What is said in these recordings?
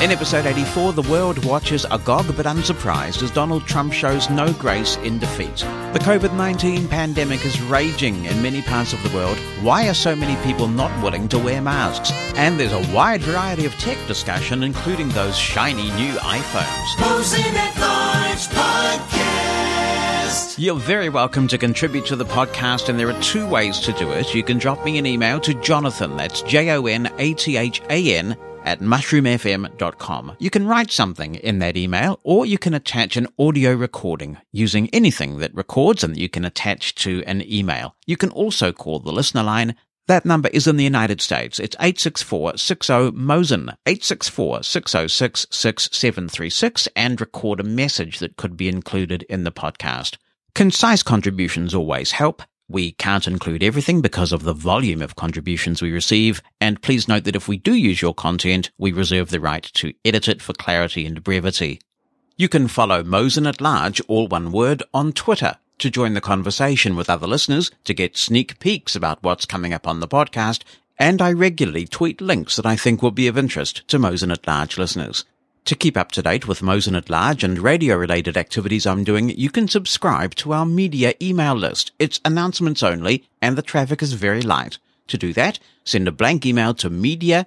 In episode 84, the world watches agog but unsurprised as Donald Trump shows no grace in defeat. The COVID 19 pandemic is raging in many parts of the world. Why are so many people not willing to wear masks? And there's a wide variety of tech discussion, including those shiny new iPhones. Mosen at Large Podcast. You're very welcome to contribute to the podcast, and there are two ways to do it. You can drop me an email to Jonathan, that's J O N A T H A N, at mushroomfm.com. You can write something in that email, or you can attach an audio recording using anything that records and that you can attach to an email. You can also call the listener line. That number is in the United States. It's 864-60-MOSEN, 864-606-6736, and record a message that could be included in the podcast. Concise contributions always help. We can't include everything because of the volume of contributions we receive, and please note that if we do use your content, we reserve the right to edit it for clarity and brevity. You can follow Mosen at Large, all one word, on Twitter to join the conversation with other listeners, to get sneak peeks about what's coming up on the podcast, and I regularly tweet links that I think will be of interest to Mosen at Large listeners. To keep up to date with Mosen at Large and radio related activities I'm doing, you can subscribe to our media email list. It's announcements only and the traffic is very light. To do that, send a blank email to media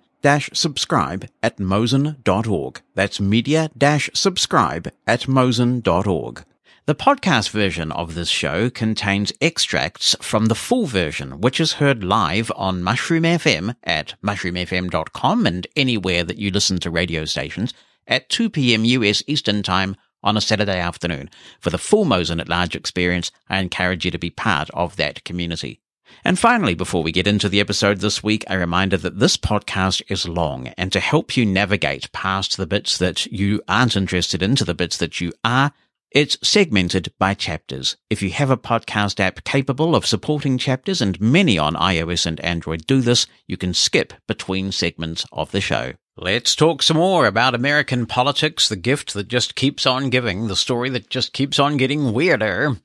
subscribe at mosen.org. That's media subscribe at mosen.org. The podcast version of this show contains extracts from the full version, which is heard live on Mushroom FM at mushroomfm.com and anywhere that you listen to radio stations at 2 p.m. US Eastern Time on a Saturday afternoon. For the full Mosen at Large experience, I encourage you to be part of that community. And finally, before we get into the episode this week, a reminder that this podcast is long and to help you navigate past the bits that you aren't interested in to the bits that you are, it's segmented by chapters. If you have a podcast app capable of supporting chapters, and many on iOS and Android do this, you can skip between segments of the show. Let's talk some more about American politics, the gift that just keeps on giving, the story that just keeps on getting weirder.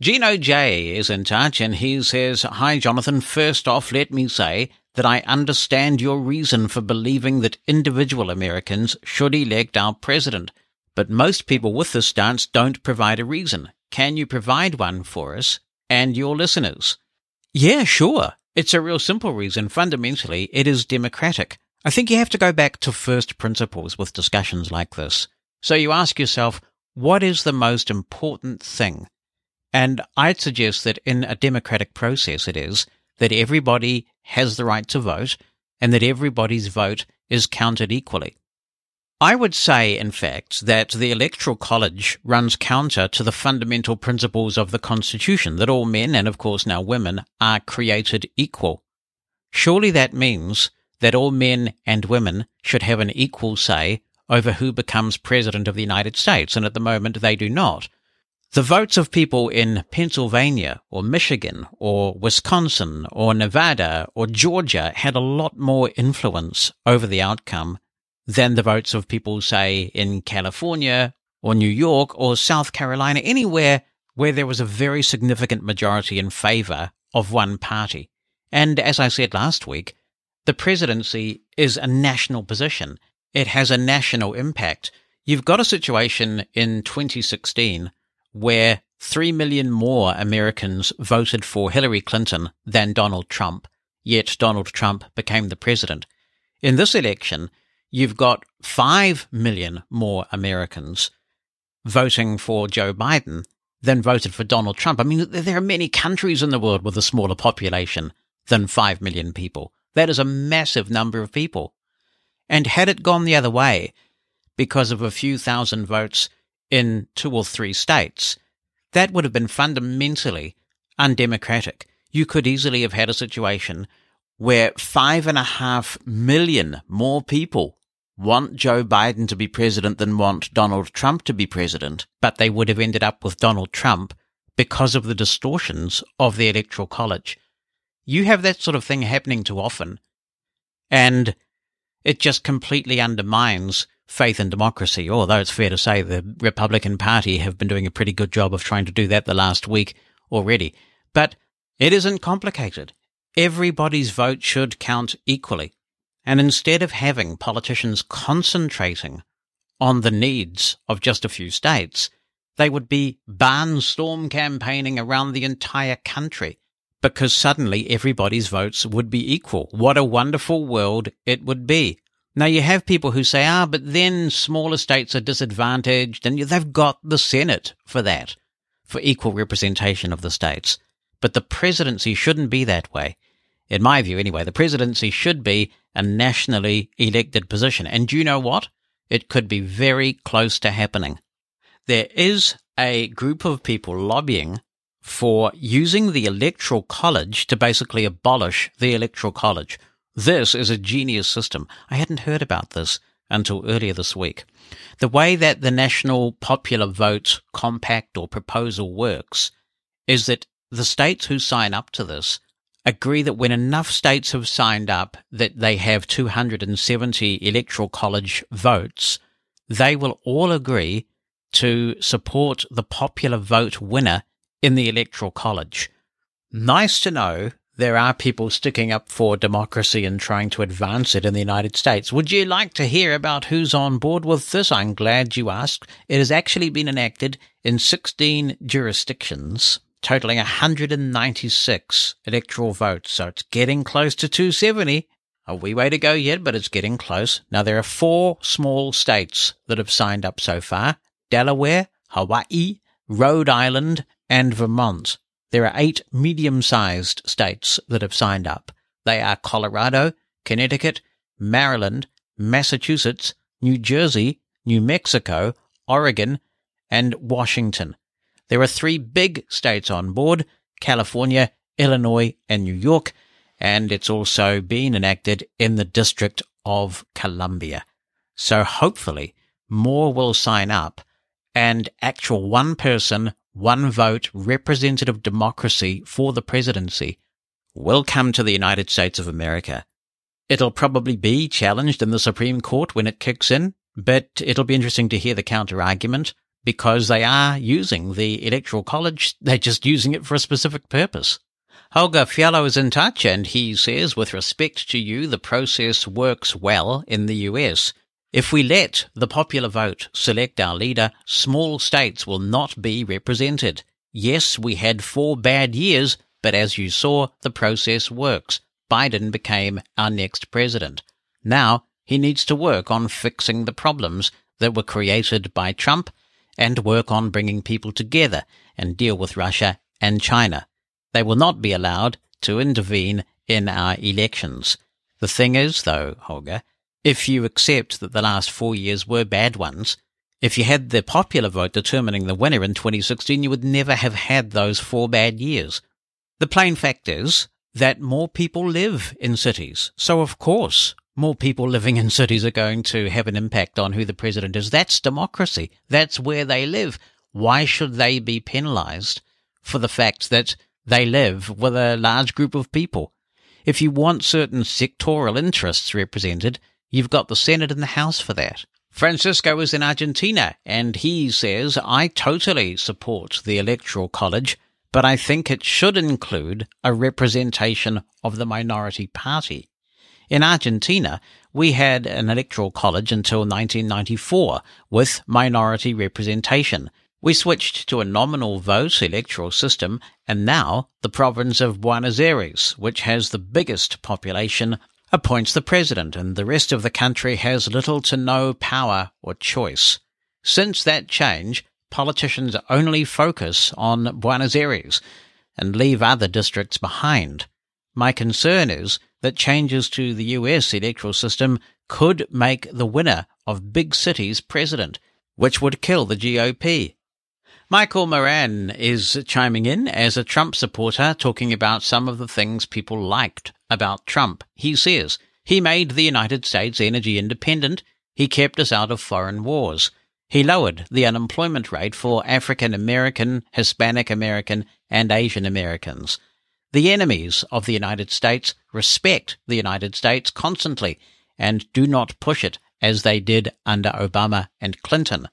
Gino J is in touch and he says, Hi Jonathan, first off, let me say that I understand your reason for believing that individual Americans should elect our president. But most people with this stance don't provide a reason. Can you provide one for us and your listeners? Yeah, sure. It's a real simple reason. Fundamentally, it is democratic. I think you have to go back to first principles with discussions like this. So you ask yourself, what is the most important thing? And I'd suggest that in a democratic process, it is that everybody has the right to vote and that everybody's vote is counted equally. I would say, in fact, that the Electoral College runs counter to the fundamental principles of the Constitution that all men, and of course now women, are created equal. Surely that means that all men and women should have an equal say over who becomes President of the United States, and at the moment they do not. The votes of people in Pennsylvania or Michigan or Wisconsin or Nevada or Georgia had a lot more influence over the outcome than the votes of people, say, in California or New York or South Carolina, anywhere where there was a very significant majority in favor of one party. And as I said last week, the presidency is a national position. It has a national impact. You've got a situation in 2016 where 3 million more Americans voted for Hillary Clinton than Donald Trump, yet Donald Trump became the president. In this election, you've got 5 million more Americans voting for Joe Biden than voted for Donald Trump. I mean, there are many countries in the world with a smaller population than 5 million people. That is a massive number of people. And had it gone the other way, because of a few thousand votes in two or three states, that would have been fundamentally undemocratic. You could easily have had a situation where five and a half million more people want Joe Biden to be president than want Donald Trump to be president, but they would have ended up with Donald Trump because of the distortions of the Electoral College. You have that sort of thing happening too often, and it just completely undermines faith in democracy. Although it's fair to say the Republican Party have been doing a pretty good job of trying to do that the last week already. But it isn't complicated. Everybody's vote should count equally. And instead of having politicians concentrating on the needs of just a few states, they would be barnstorm campaigning around the entire country because suddenly everybody's votes would be equal. What a wonderful world it would be. Now you have people who say, ah, but then smaller states are disadvantaged and they've got the Senate for that, for equal representation of the states. But the presidency shouldn't be that way. In my view, anyway, the presidency should be a nationally elected position. And do you know what? It could be very close to happening. There is a group of people lobbying for using the electoral college to basically abolish the electoral college. This is a genius system. I hadn't heard about this until earlier this week. The way that the National Popular Vote Compact or proposal works is that the states who sign up to this agree that when enough states have signed up that they have 270 electoral college votes, they will all agree to support the popular vote winner in the Electoral College. Nice to know there are people sticking up for democracy and trying to advance it in the United States. Would you like to hear about who's on board with this? I'm glad you asked. It has actually been enacted in 16 jurisdictions, totaling 196 electoral votes. So it's getting close to 270. A wee way to go yet, but it's getting close. Now there are four small states that have signed up so far. Delaware, Hawaii, Rhode Island, and Vermont. There are eight medium-sized states that have signed up. They are Colorado, Connecticut, Maryland, Massachusetts, New Jersey, New Mexico, Oregon, and Washington. There are three big states on board, California, Illinois, and New York, and it's also been enacted in the District of Columbia. So hopefully more will sign up and actual one person, one vote representative democracy for the presidency will come to the United States of America. It'll probably be challenged in the Supreme Court when it kicks in, but it'll be interesting to hear the counter argument because they are using the Electoral College. They're just using it for a specific purpose. Holger Fiallo is in touch and he says, with respect to you, the process works well in the US. If we let the popular vote select our leader, small states will not be represented. Yes, we had four bad years, but as you saw, the process works. Biden became our next president. Now he needs to work on fixing the problems that were created by Trump and work on bringing people together and deal with Russia and China. They will not be allowed to intervene in our elections. The thing is, though, Holger, if you accept that the last four years were bad ones, if you had the popular vote determining the winner in 2016, you would never have had those four bad years. The plain fact is that more people live in cities. So, of course, more people living in cities are going to have an impact on who the president is. That's democracy. That's where they live. Why should they be penalized for the fact that they live with a large group of people? If you want certain sectoral interests represented, You've got the Senate and the House for that. Francisco is in Argentina and he says, I totally support the Electoral College, but I think it should include a representation of the minority party. In Argentina, we had an electoral college until 1994 with minority representation. We switched to a nominal vote electoral system and now the province of Buenos Aires, which has the biggest population appoints the president, and the rest of the country has little to no power or choice. Since that change, politicians only focus on Buenos Aires and leave other districts behind. My concern is that changes to the US electoral system could make the winner of big cities president, which would kill the GOP. Michael Moran is chiming in as a Trump supporter, talking about some of the things people liked about Trump. He says, he made the United States energy independent. He kept us out of foreign wars. He lowered the unemployment rate for African American, Hispanic American, and Asian Americans. The enemies of the United States respect the United States constantly and do not push it as they did under Obama and Clinton.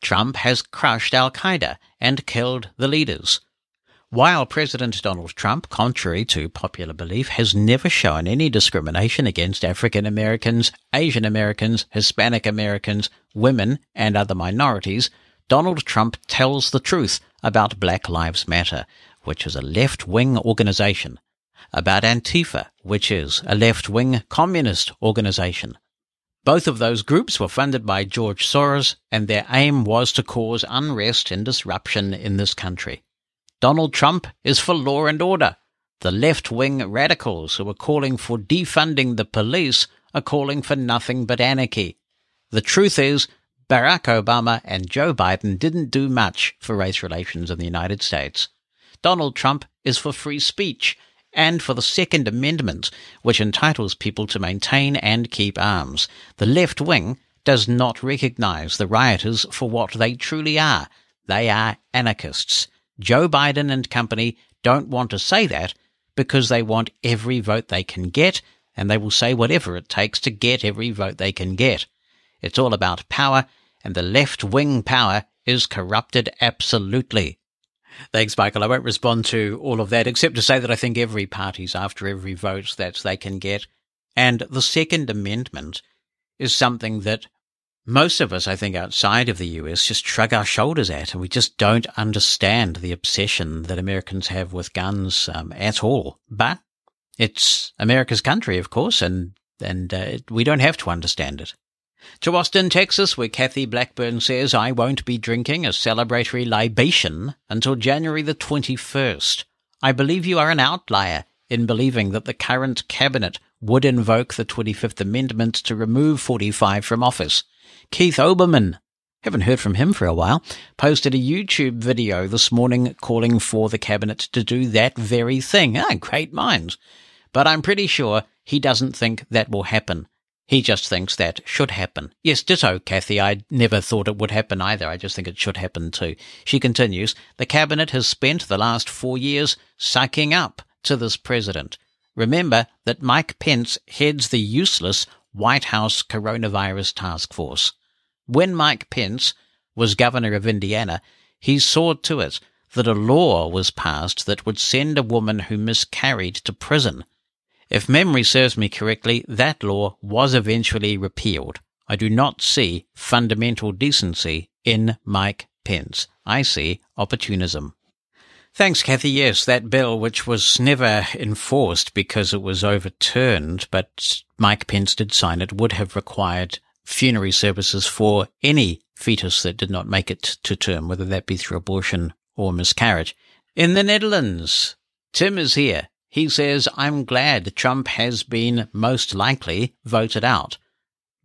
Trump has crushed Al Qaeda and killed the leaders. While President Donald Trump, contrary to popular belief, has never shown any discrimination against African Americans, Asian Americans, Hispanic Americans, women, and other minorities, Donald Trump tells the truth about Black Lives Matter, which is a left-wing organization, about Antifa, which is a left-wing communist organization. Both of those groups were funded by George Soros, and their aim was to cause unrest and disruption in this country. Donald Trump is for law and order. The left wing radicals who are calling for defunding the police are calling for nothing but anarchy. The truth is, Barack Obama and Joe Biden didn't do much for race relations in the United States. Donald Trump is for free speech and for the Second Amendment, which entitles people to maintain and keep arms. The left wing does not recognize the rioters for what they truly are. They are anarchists. Joe Biden and company don't want to say that because they want every vote they can get, and they will say whatever it takes to get every vote they can get. It's all about power, and the left wing power is corrupted absolutely. Thanks, Michael. I won't respond to all of that, except to say that I think every party's after every vote that they can get. And the Second Amendment is something that most of us, I think, outside of the US just shrug our shoulders at, and we just don't understand the obsession that Americans have with guns um, at all. But it's America's country, of course, and and uh, we don't have to understand it. To Austin, Texas, where Kathy Blackburn says, I won't be drinking a celebratory libation until January the 21st. I believe you are an outlier in believing that the current cabinet would invoke the 25th Amendment to remove 45 from office. Keith Olbermann, haven't heard from him for a while, posted a YouTube video this morning calling for the cabinet to do that very thing. Ah, great minds. But I'm pretty sure he doesn't think that will happen. He just thinks that should happen. Yes, ditto, Kathy. I never thought it would happen either. I just think it should happen too. She continues, the cabinet has spent the last four years sucking up to this president. Remember that Mike Pence heads the useless White House Coronavirus Task Force. When Mike Pence was governor of Indiana, he saw to it that a law was passed that would send a woman who miscarried to prison. If memory serves me correctly, that law was eventually repealed. I do not see fundamental decency in Mike Pence. I see opportunism. Thanks, Kathy. Yes, that bill, which was never enforced because it was overturned, but Mike Pence did sign it, would have required funerary services for any fetus that did not make it to term, whether that be through abortion or miscarriage. In the Netherlands, Tim is here. He says, I'm glad Trump has been most likely voted out.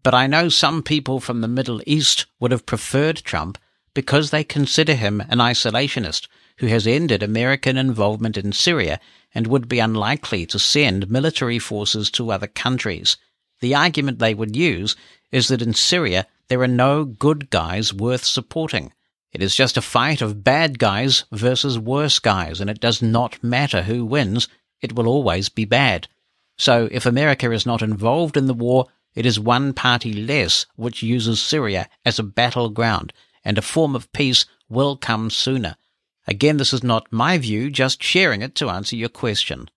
But I know some people from the Middle East would have preferred Trump because they consider him an isolationist who has ended American involvement in Syria and would be unlikely to send military forces to other countries. The argument they would use is that in Syria there are no good guys worth supporting. It is just a fight of bad guys versus worse guys, and it does not matter who wins, it will always be bad. So if America is not involved in the war, it is one party less which uses Syria as a battleground, and a form of peace will come sooner. Again, this is not my view, just sharing it to answer your question.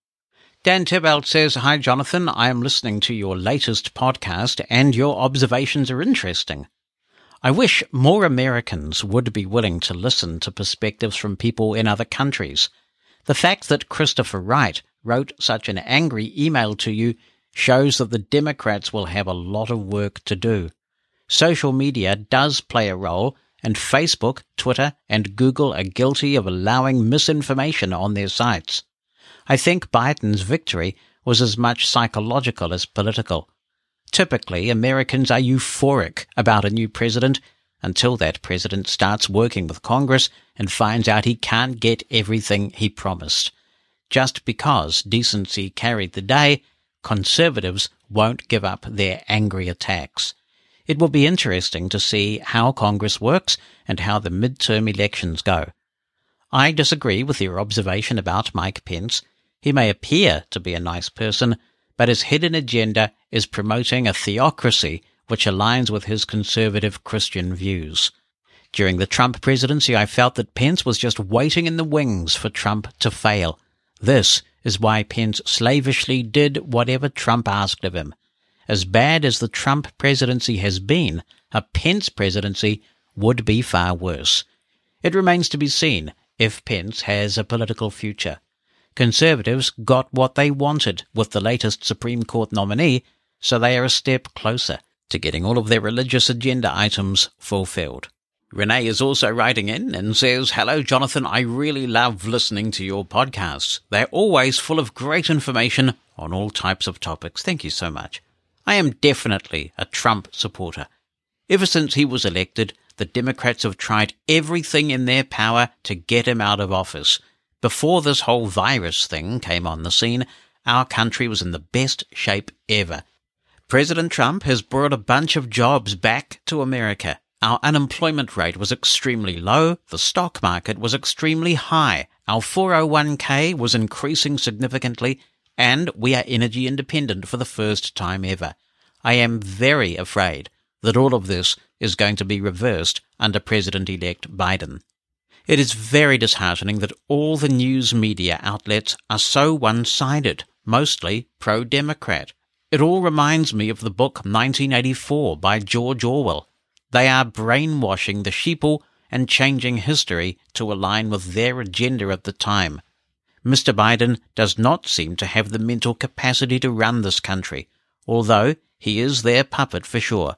Dan Tibalt says, Hi, Jonathan. I am listening to your latest podcast and your observations are interesting. I wish more Americans would be willing to listen to perspectives from people in other countries. The fact that Christopher Wright wrote such an angry email to you shows that the Democrats will have a lot of work to do. Social media does play a role, and Facebook, Twitter, and Google are guilty of allowing misinformation on their sites. I think Biden's victory was as much psychological as political. Typically, Americans are euphoric about a new president until that president starts working with Congress and finds out he can't get everything he promised. Just because decency carried the day, conservatives won't give up their angry attacks. It will be interesting to see how Congress works and how the midterm elections go. I disagree with your observation about Mike Pence. He may appear to be a nice person, but his hidden agenda is promoting a theocracy which aligns with his conservative Christian views. During the Trump presidency, I felt that Pence was just waiting in the wings for Trump to fail. This is why Pence slavishly did whatever Trump asked of him. As bad as the Trump presidency has been, a Pence presidency would be far worse. It remains to be seen if Pence has a political future. Conservatives got what they wanted with the latest Supreme Court nominee, so they are a step closer to getting all of their religious agenda items fulfilled. Renee is also writing in and says, Hello, Jonathan. I really love listening to your podcasts. They're always full of great information on all types of topics. Thank you so much. I am definitely a Trump supporter. Ever since he was elected, the Democrats have tried everything in their power to get him out of office. Before this whole virus thing came on the scene, our country was in the best shape ever. President Trump has brought a bunch of jobs back to America. Our unemployment rate was extremely low. The stock market was extremely high. Our 401k was increasing significantly and we are energy independent for the first time ever. I am very afraid that all of this is going to be reversed under President-elect Biden. It is very disheartening that all the news media outlets are so one-sided, mostly pro-Democrat. It all reminds me of the book 1984 by George Orwell. They are brainwashing the sheeple and changing history to align with their agenda at the time. Mr. Biden does not seem to have the mental capacity to run this country, although he is their puppet for sure.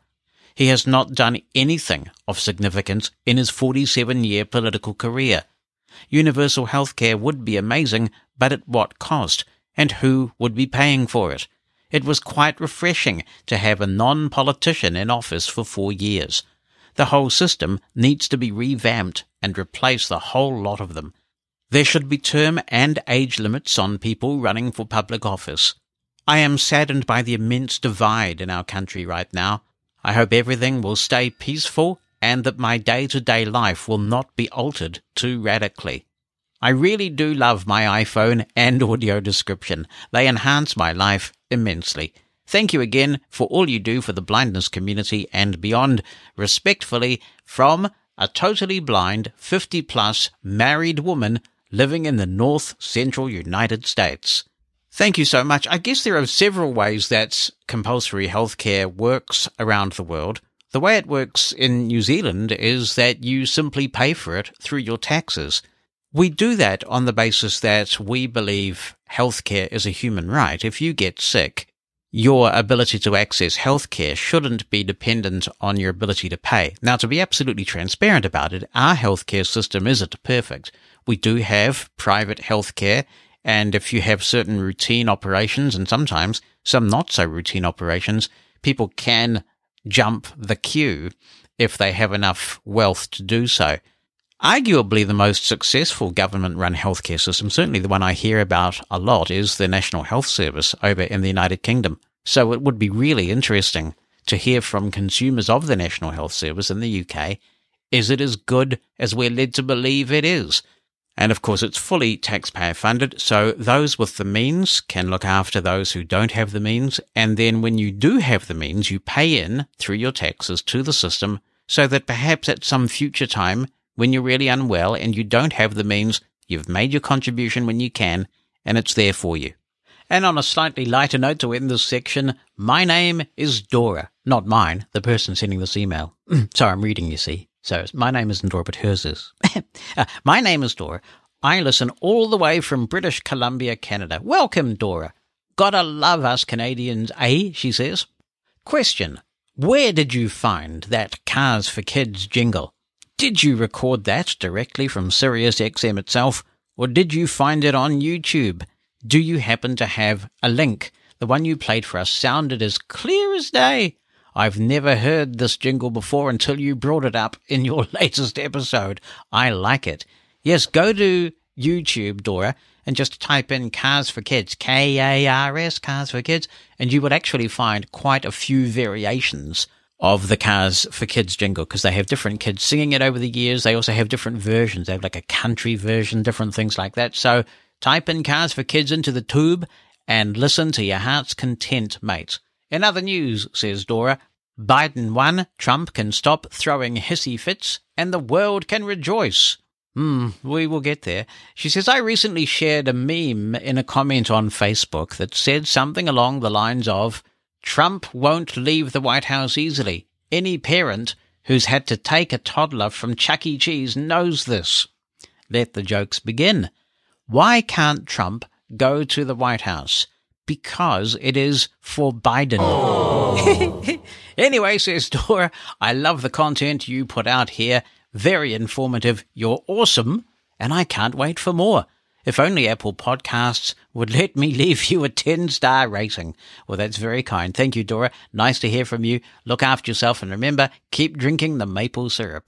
He has not done anything of significance in his 47 year political career. Universal health care would be amazing, but at what cost? And who would be paying for it? It was quite refreshing to have a non-politician in office for four years. The whole system needs to be revamped and replace the whole lot of them. There should be term and age limits on people running for public office. I am saddened by the immense divide in our country right now. I hope everything will stay peaceful and that my day-to-day life will not be altered too radically. I really do love my iPhone and audio description. They enhance my life immensely. Thank you again for all you do for the blindness community and beyond. Respectfully, from a totally blind 50 plus married woman living in the north central United States. Thank you so much. I guess there are several ways that compulsory healthcare works around the world. The way it works in New Zealand is that you simply pay for it through your taxes. We do that on the basis that we believe healthcare is a human right. If you get sick, your ability to access healthcare shouldn't be dependent on your ability to pay. Now, to be absolutely transparent about it, our healthcare system isn't perfect we do have private healthcare. And if you have certain routine operations and sometimes some not so routine operations, people can jump the queue if they have enough wealth to do so. Arguably the most successful government run healthcare system, certainly the one I hear about a lot, is the National Health Service over in the United Kingdom. So it would be really interesting to hear from consumers of the National Health Service in the UK. Is it as good as we're led to believe it is? And of course, it's fully taxpayer funded. So those with the means can look after those who don't have the means. And then when you do have the means, you pay in through your taxes to the system so that perhaps at some future time, when you're really unwell and you don't have the means, you've made your contribution when you can and it's there for you. And on a slightly lighter note to end this section, my name is Dora. Not mine, the person sending this email. Sorry, I'm reading, you see. So my name isn't Dora, but hers is. uh, my name is Dora. I listen all the way from British Columbia, Canada. Welcome, Dora. Gotta love us Canadians, eh? She says. Question. Where did you find that Cars for Kids jingle? Did you record that directly from Sirius XM itself, or did you find it on YouTube? Do you happen to have a link? The one you played for us sounded as clear as day. I've never heard this jingle before until you brought it up in your latest episode. I like it. Yes, go to YouTube, Dora, and just type in Cars for Kids, K-A-R-S, Cars for Kids, and you would actually find quite a few variations of the Cars for Kids jingle because they have different kids singing it over the years. They also have different versions. They have like a country version, different things like that. So type in Cars for Kids into the tube and listen to your heart's content, mate. In other news, says Dora, Biden won, Trump can stop throwing hissy fits, and the world can rejoice. Hmm, we will get there. She says, I recently shared a meme in a comment on Facebook that said something along the lines of, Trump won't leave the White House easily. Any parent who's had to take a toddler from Chuck E. Cheese knows this. Let the jokes begin. Why can't Trump go to the White House? Because it is for Biden. anyway, says Dora, I love the content you put out here. Very informative. You're awesome. And I can't wait for more. If only Apple Podcasts would let me leave you a 10 star rating. Well, that's very kind. Thank you, Dora. Nice to hear from you. Look after yourself and remember, keep drinking the maple syrup.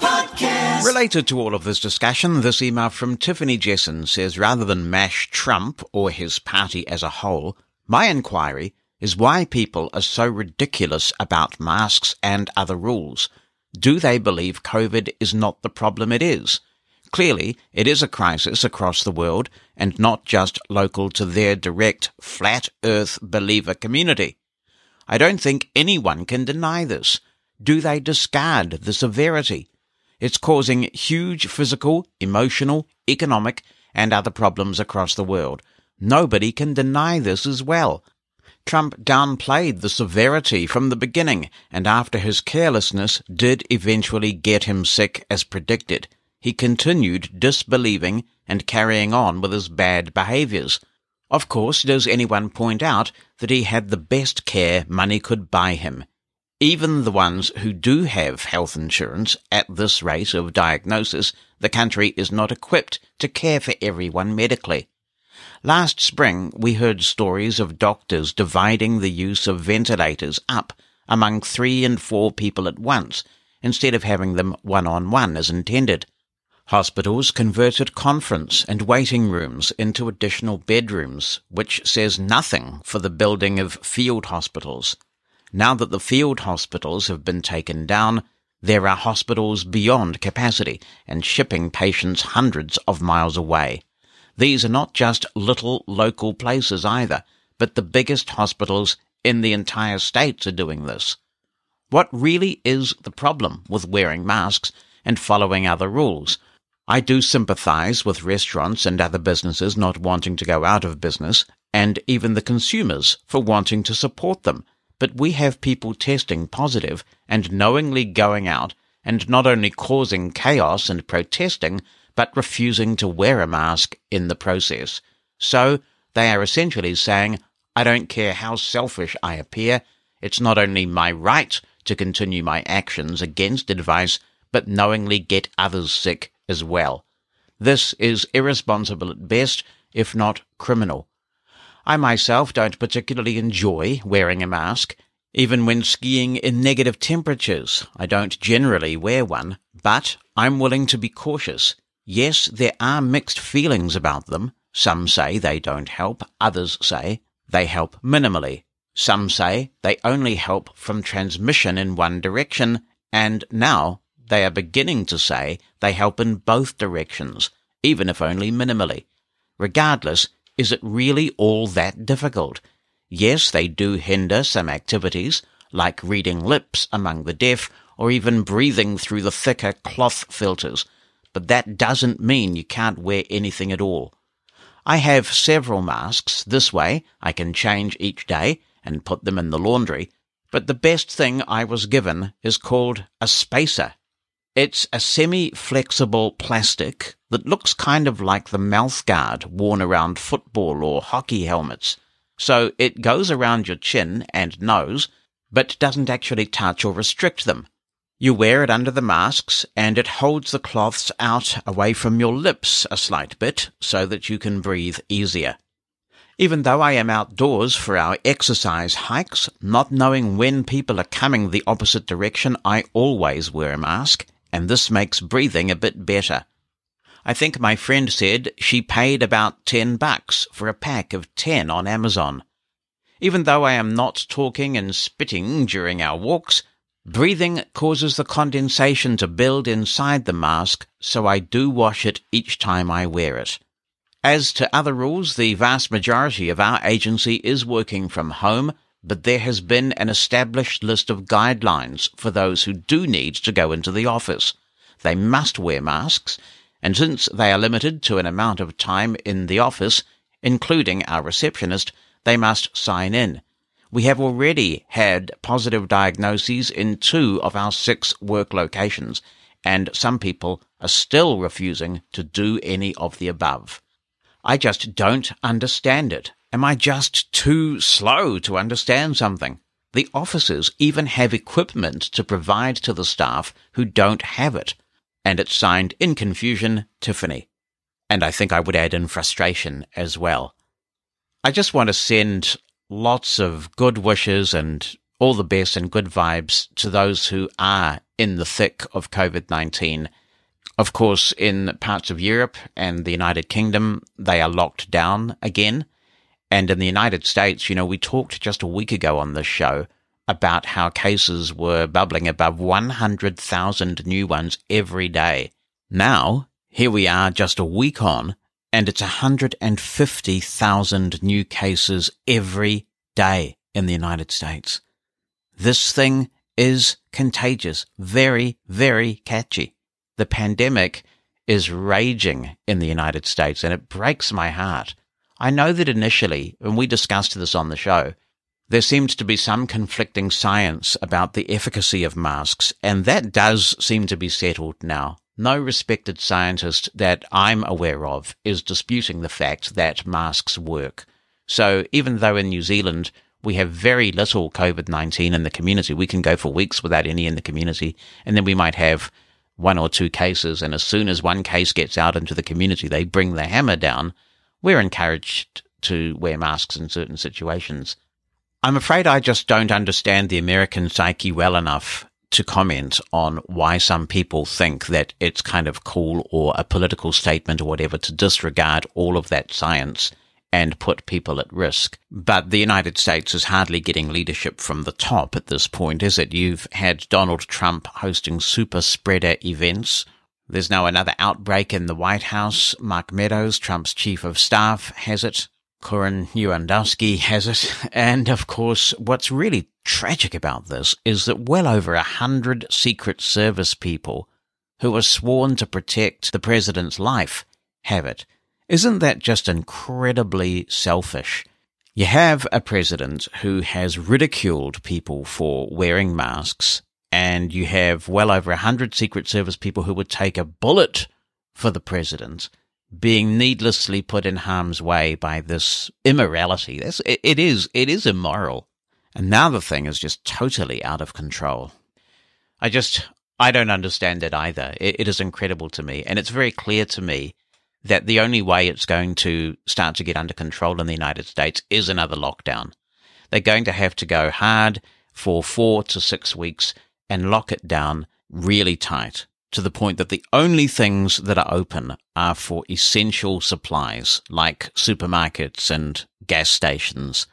Podcast. Related to all of this discussion, this email from Tiffany Jessen says rather than mash Trump or his party as a whole, my inquiry is why people are so ridiculous about masks and other rules. Do they believe COVID is not the problem it is? Clearly, it is a crisis across the world and not just local to their direct flat earth believer community. I don't think anyone can deny this. Do they discard the severity? It's causing huge physical, emotional, economic, and other problems across the world. Nobody can deny this as well. Trump downplayed the severity from the beginning, and after his carelessness did eventually get him sick as predicted he continued disbelieving and carrying on with his bad behaviors. Of course, does anyone point out that he had the best care money could buy him? Even the ones who do have health insurance at this rate of diagnosis, the country is not equipped to care for everyone medically. Last spring, we heard stories of doctors dividing the use of ventilators up among three and four people at once, instead of having them one on one as intended. Hospitals converted conference and waiting rooms into additional bedrooms, which says nothing for the building of field hospitals. Now that the field hospitals have been taken down, there are hospitals beyond capacity and shipping patients hundreds of miles away. These are not just little local places either, but the biggest hospitals in the entire states are doing this. What really is the problem with wearing masks and following other rules? I do sympathize with restaurants and other businesses not wanting to go out of business, and even the consumers for wanting to support them. But we have people testing positive and knowingly going out and not only causing chaos and protesting, but refusing to wear a mask in the process. So they are essentially saying, I don't care how selfish I appear, it's not only my right to continue my actions against advice, but knowingly get others sick as well. This is irresponsible at best, if not criminal. I myself don't particularly enjoy wearing a mask. Even when skiing in negative temperatures, I don't generally wear one, but I'm willing to be cautious. Yes, there are mixed feelings about them. Some say they don't help, others say they help minimally. Some say they only help from transmission in one direction, and now they are beginning to say they help in both directions, even if only minimally. Regardless, is it really all that difficult? Yes, they do hinder some activities, like reading lips among the deaf, or even breathing through the thicker cloth filters, but that doesn't mean you can't wear anything at all. I have several masks. This way, I can change each day and put them in the laundry. But the best thing I was given is called a spacer. It's a semi-flexible plastic that looks kind of like the mouth guard worn around football or hockey helmets. So it goes around your chin and nose, but doesn't actually touch or restrict them. You wear it under the masks and it holds the cloths out away from your lips a slight bit so that you can breathe easier. Even though I am outdoors for our exercise hikes, not knowing when people are coming the opposite direction, I always wear a mask and this makes breathing a bit better. I think my friend said she paid about 10 bucks for a pack of 10 on Amazon. Even though I am not talking and spitting during our walks, breathing causes the condensation to build inside the mask, so I do wash it each time I wear it. As to other rules, the vast majority of our agency is working from home, but there has been an established list of guidelines for those who do need to go into the office. They must wear masks, and since they are limited to an amount of time in the office, including our receptionist, they must sign in. We have already had positive diagnoses in two of our six work locations, and some people are still refusing to do any of the above. I just don't understand it. Am I just too slow to understand something? The offices even have equipment to provide to the staff who don't have it. And it's signed in confusion, Tiffany. And I think I would add in frustration as well. I just want to send lots of good wishes and all the best and good vibes to those who are in the thick of COVID 19 of course, in parts of Europe and the United Kingdom, they are locked down again. And in the United States, you know, we talked just a week ago on this show about how cases were bubbling above 100,000 new ones every day. Now, here we are just a week on, and it's 150,000 new cases every day in the United States. This thing is contagious, very, very catchy the pandemic is raging in the United States and it breaks my heart. I know that initially, when we discussed this on the show, there seemed to be some conflicting science about the efficacy of masks, and that does seem to be settled now. No respected scientist that I'm aware of is disputing the fact that masks work. So even though in New Zealand we have very little COVID 19 in the community, we can go for weeks without any in the community, and then we might have one or two cases, and as soon as one case gets out into the community, they bring the hammer down, we're encouraged to wear masks in certain situations. I'm afraid I just don't understand the American psyche well enough to comment on why some people think that it's kind of cool or a political statement or whatever to disregard all of that science and put people at risk. But the United States is hardly getting leadership from the top at this point, is it? You've had Donald Trump hosting super spreader events. There's now another outbreak in the White House. Mark Meadows, Trump's chief of staff, has it. Karen Lewandowski has it. And of course, what's really tragic about this is that well over a hundred Secret Service people who are sworn to protect the president's life have it. Isn't that just incredibly selfish? You have a president who has ridiculed people for wearing masks, and you have well over a hundred Secret Service people who would take a bullet for the president being needlessly put in harm's way by this immorality. It, it is, it is immoral. And now the thing is just totally out of control. I just, I don't understand it either. It, it is incredible to me. And it's very clear to me that the only way it's going to start to get under control in the United States is another lockdown. They're going to have to go hard for four to six weeks and lock it down really tight to the point that the only things that are open are for essential supplies like supermarkets and gas stations.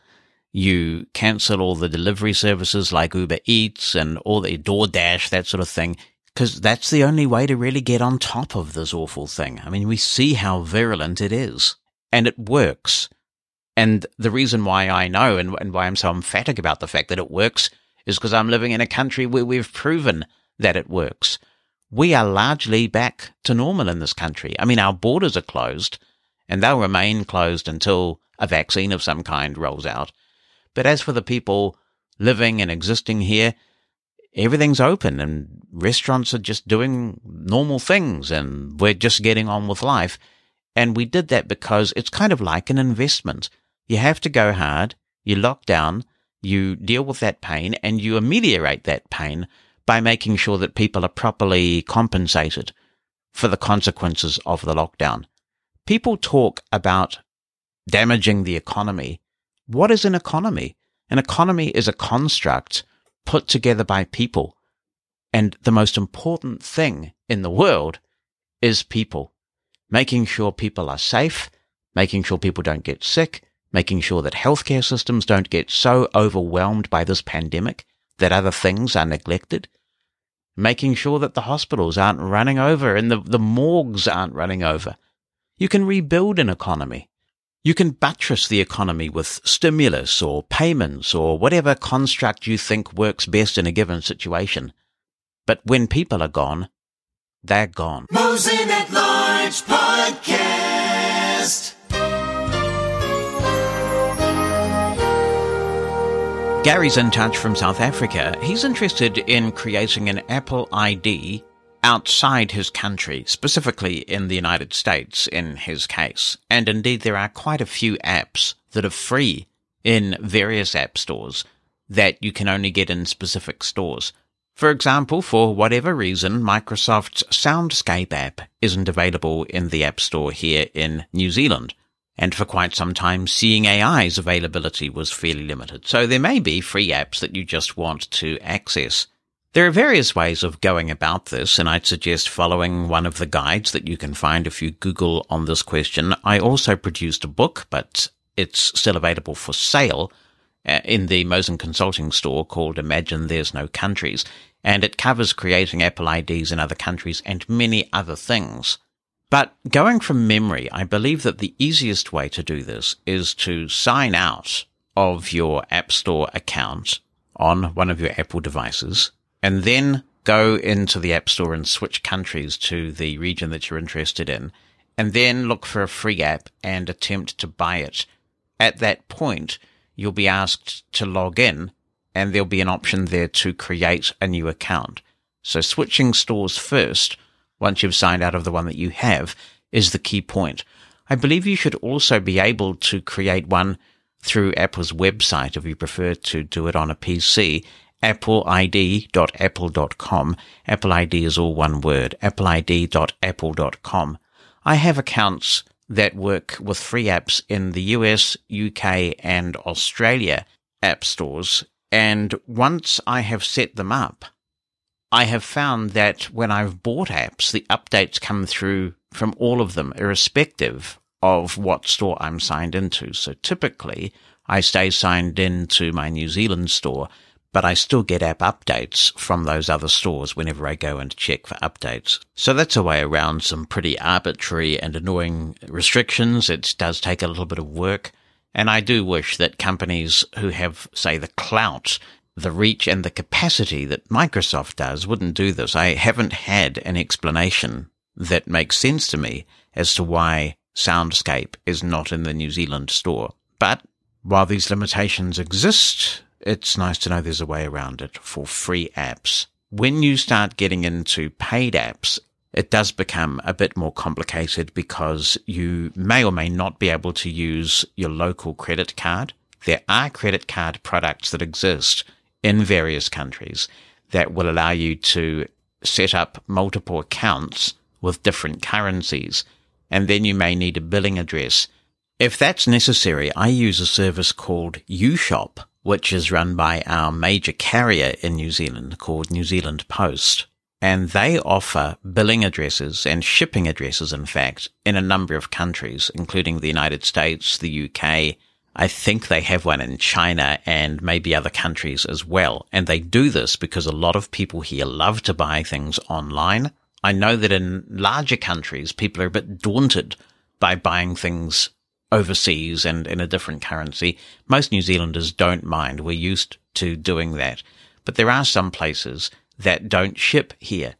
You cancel all the delivery services like Uber Eats and all the DoorDash, that sort of thing because that's the only way to really get on top of this awful thing. I mean, we see how virulent it is, and it works. And the reason why I know and, and why I'm so emphatic about the fact that it works is because I'm living in a country where we've proven that it works. We are largely back to normal in this country. I mean, our borders are closed, and they'll remain closed until a vaccine of some kind rolls out. But as for the people living and existing here, everything's open and restaurants are just doing normal things and we're just getting on with life. And we did that because it's kind of like an investment. You have to go hard, you lock down, you deal with that pain and you ameliorate that pain by making sure that people are properly compensated for the consequences of the lockdown. People talk about damaging the economy. What is an economy? An economy is a construct put together by people. And the most important thing in the world is people. Making sure people are safe, making sure people don't get sick, making sure that healthcare systems don't get so overwhelmed by this pandemic that other things are neglected, making sure that the hospitals aren't running over and the, the morgues aren't running over. You can rebuild an economy. You can buttress the economy with stimulus or payments or whatever construct you think works best in a given situation. But when people are gone, they're gone. Mosen at Large Gary's in touch from South Africa. He's interested in creating an Apple ID outside his country, specifically in the United States in his case. And indeed, there are quite a few apps that are free in various app stores that you can only get in specific stores. For example, for whatever reason, Microsoft's Soundscape app isn't available in the App Store here in New Zealand. And for quite some time, Seeing AI's availability was fairly limited. So there may be free apps that you just want to access. There are various ways of going about this, and I'd suggest following one of the guides that you can find if you Google on this question. I also produced a book, but it's still available for sale uh, in the Mosen Consulting store called Imagine There's No Countries, and it covers creating Apple IDs in other countries and many other things. But going from memory, I believe that the easiest way to do this is to sign out of your App Store account on one of your Apple devices and then go into the App Store and switch countries to the region that you're interested in and then look for a free app and attempt to buy it. At that point, you'll be asked to log in and there'll be an option there to create a new account. So switching stores first once you've signed out of the one that you have is the key point. I believe you should also be able to create one through Apple's website if you prefer to do it on a PC. appleid.apple.com. Apple ID is all one word. appleid.apple.com. I have accounts that work with free apps in the US, UK, and Australia app stores. And once I have set them up, I have found that when I've bought apps, the updates come through from all of them, irrespective of what store I'm signed into. So typically, I stay signed into my New Zealand store, but I still get app updates from those other stores whenever I go and check for updates. So that's a way around some pretty arbitrary and annoying restrictions. It does take a little bit of work. And I do wish that companies who have, say, the clout the reach and the capacity that Microsoft does wouldn't do this. I haven't had an explanation that makes sense to me as to why Soundscape is not in the New Zealand store. But while these limitations exist, it's nice to know there's a way around it for free apps. When you start getting into paid apps, it does become a bit more complicated because you may or may not be able to use your local credit card. There are credit card products that exist in various countries that will allow you to set up multiple accounts with different currencies. And then you may need a billing address. If that's necessary, I use a service called YouShop, which is run by our major carrier in New Zealand called New Zealand Post. And they offer billing addresses and shipping addresses, in fact, in a number of countries, including the United States, the UK, I think they have one in China and maybe other countries as well. And they do this because a lot of people here love to buy things online. I know that in larger countries, people are a bit daunted by buying things overseas and in a different currency. Most New Zealanders don't mind. We're used to doing that. But there are some places that don't ship here.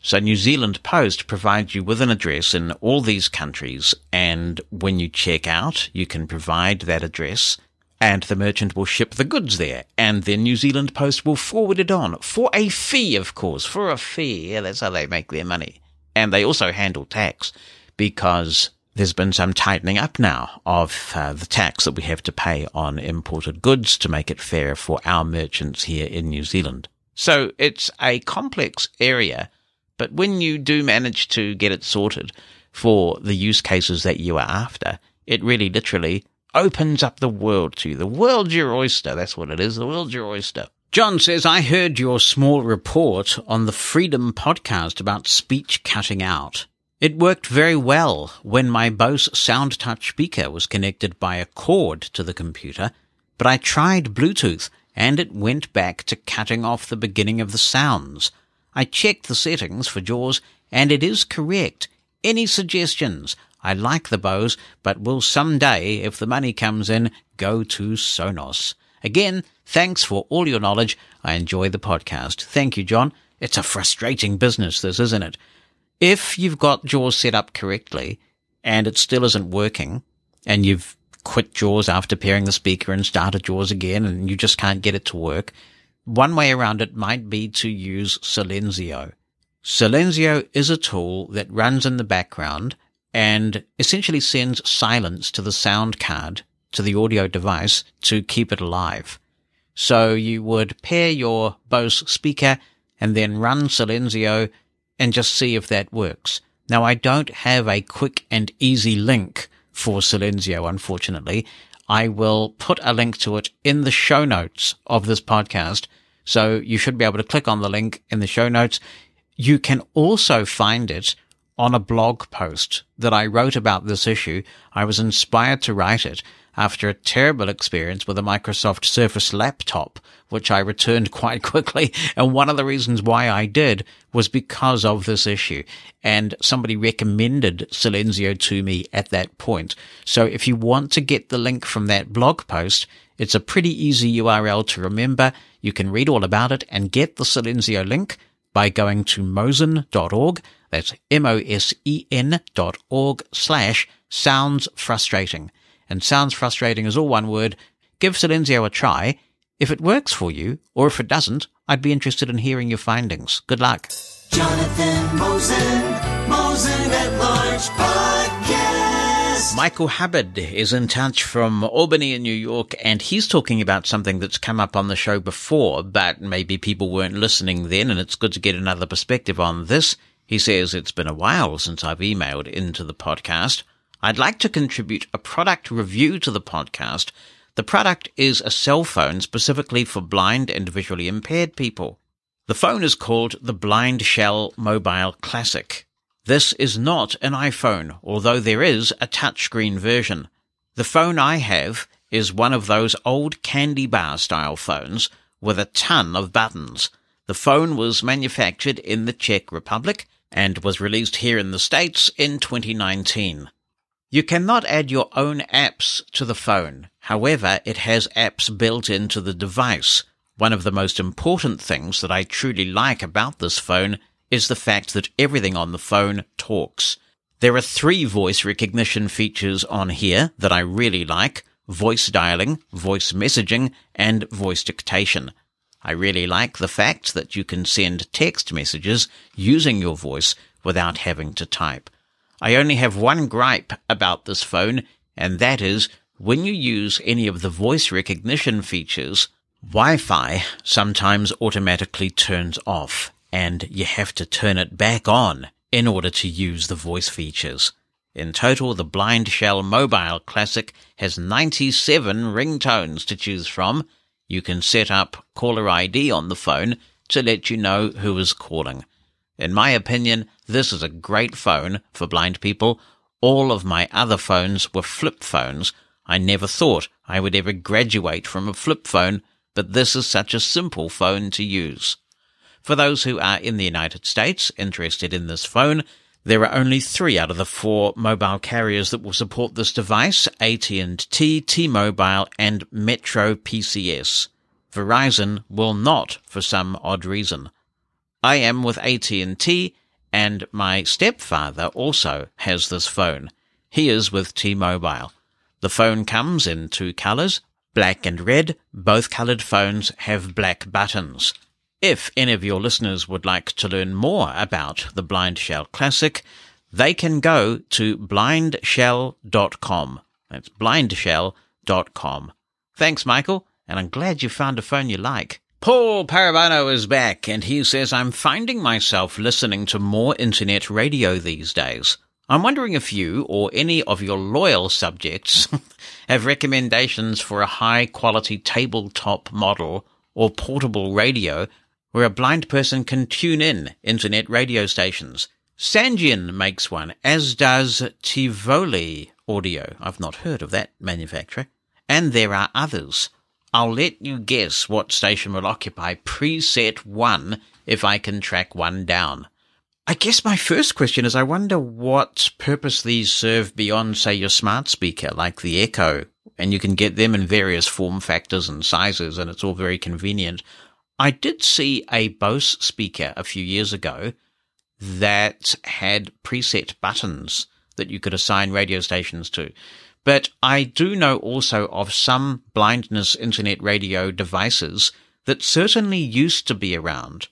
So New Zealand Post provides you with an address in all these countries, and when you check out, you can provide that address, and the merchant will ship the goods there, and then New Zealand Post will forward it on for a fee, of course, for a fee. Yeah, that's how they make their money. And they also handle tax because there's been some tightening up now of uh, the tax that we have to pay on imported goods to make it fair for our merchants here in New Zealand. So it's a complex area but when you do manage to get it sorted for the use cases that you are after, it really literally opens up the world to you. The world's your oyster. That's what it is. The world's your oyster. John says, I heard your small report on the Freedom podcast about speech cutting out. It worked very well when my Bose SoundTouch speaker was connected by a cord to the computer, but I tried Bluetooth and it went back to cutting off the beginning of the sounds. I checked the settings for JAWS and it is correct. Any suggestions? I like the Bose, but will someday, if the money comes in, go to Sonos. Again, thanks for all your knowledge. I enjoy the podcast. Thank you, John. It's a frustrating business, this, isn't it? If you've got JAWS set up correctly and it still isn't working and you've quit JAWS after pairing the speaker and started JAWS again and you just can't get it to work, one way around it might be to use Silenzio. Silenzio is a tool that runs in the background and essentially sends silence to the sound card, to the audio device to keep it alive. So you would pair your Bose speaker and then run Silenzio and just see if that works. Now I don't have a quick and easy link for Silenzio, unfortunately. I will put a link to it in the show notes of this podcast. So you should be able to click on the link in the show notes. You can also find it on a blog post that I wrote about this issue. I was inspired to write it after a terrible experience with a Microsoft Surface laptop, which I returned quite quickly. And one of the reasons why I did was because of this issue. And somebody recommended Silenzio to me at that point. So if you want to get the link from that blog post, it's a pretty easy URL to remember. You can read all about it and get the Silenzio link by going to mosen.org. That's M-O-S-E-N dot org slash sounds frustrating and sounds frustrating as all one word, give Silenzio a try. If it works for you, or if it doesn't, I'd be interested in hearing your findings. Good luck. Jonathan Mosen, Mosen at Large Podcast. Michael Hubbard is in touch from Albany in New York, and he's talking about something that's come up on the show before, but maybe people weren't listening then, and it's good to get another perspective on this. He says it's been a while since I've emailed into the podcast. I'd like to contribute a product review to the podcast. The product is a cell phone specifically for blind and visually impaired people. The phone is called the BlindShell Mobile Classic. This is not an iPhone, although there is a touchscreen version. The phone I have is one of those old candy bar style phones with a ton of buttons. The phone was manufactured in the Czech Republic and was released here in the States in 2019. You cannot add your own apps to the phone. However, it has apps built into the device. One of the most important things that I truly like about this phone is the fact that everything on the phone talks. There are three voice recognition features on here that I really like. Voice dialing, voice messaging, and voice dictation. I really like the fact that you can send text messages using your voice without having to type. I only have one gripe about this phone, and that is when you use any of the voice recognition features, Wi-Fi sometimes automatically turns off and you have to turn it back on in order to use the voice features. In total, the BlindShell Mobile Classic has 97 ringtones to choose from. You can set up caller ID on the phone to let you know who is calling. In my opinion, this is a great phone for blind people. All of my other phones were flip phones. I never thought I would ever graduate from a flip phone, but this is such a simple phone to use. For those who are in the United States interested in this phone, there are only three out of the four mobile carriers that will support this device, AT&T, T-Mobile, and Metro PCS. Verizon will not for some odd reason. I am with AT&T and my stepfather also has this phone. He is with T-Mobile. The phone comes in two colors, black and red. Both colored phones have black buttons. If any of your listeners would like to learn more about the BlindShell Classic, they can go to blindshell.com. That's blindshell.com. Thanks, Michael, and I'm glad you found a phone you like. Paul Parabano is back, and he says, I'm finding myself listening to more internet radio these days. I'm wondering if you or any of your loyal subjects have recommendations for a high quality tabletop model or portable radio where a blind person can tune in internet radio stations. Sangean makes one, as does Tivoli Audio. I've not heard of that manufacturer. And there are others. I'll let you guess what station will occupy preset one if I can track one down. I guess my first question is I wonder what purpose these serve beyond, say, your smart speaker like the Echo, and you can get them in various form factors and sizes, and it's all very convenient. I did see a Bose speaker a few years ago that had preset buttons that you could assign radio stations to. But I do know also of some blindness internet radio devices that certainly used to be around.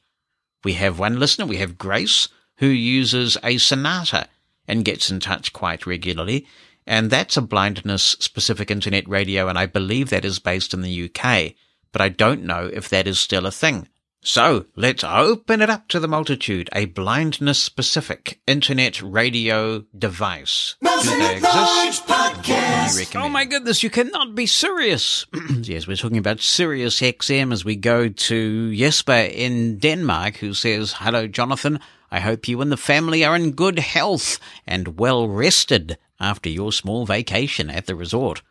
We have one listener, we have Grace, who uses a Sonata and gets in touch quite regularly. And that's a blindness specific internet radio, and I believe that is based in the UK, but I don't know if that is still a thing. So let's open it up to the multitude. A blindness specific internet radio device. At Large Podcast. Oh my goodness, you cannot be serious. yes, we're talking about Sirius XM as we go to Jesper in Denmark who says, Hello, Jonathan. I hope you and the family are in good health and well rested after your small vacation at the resort.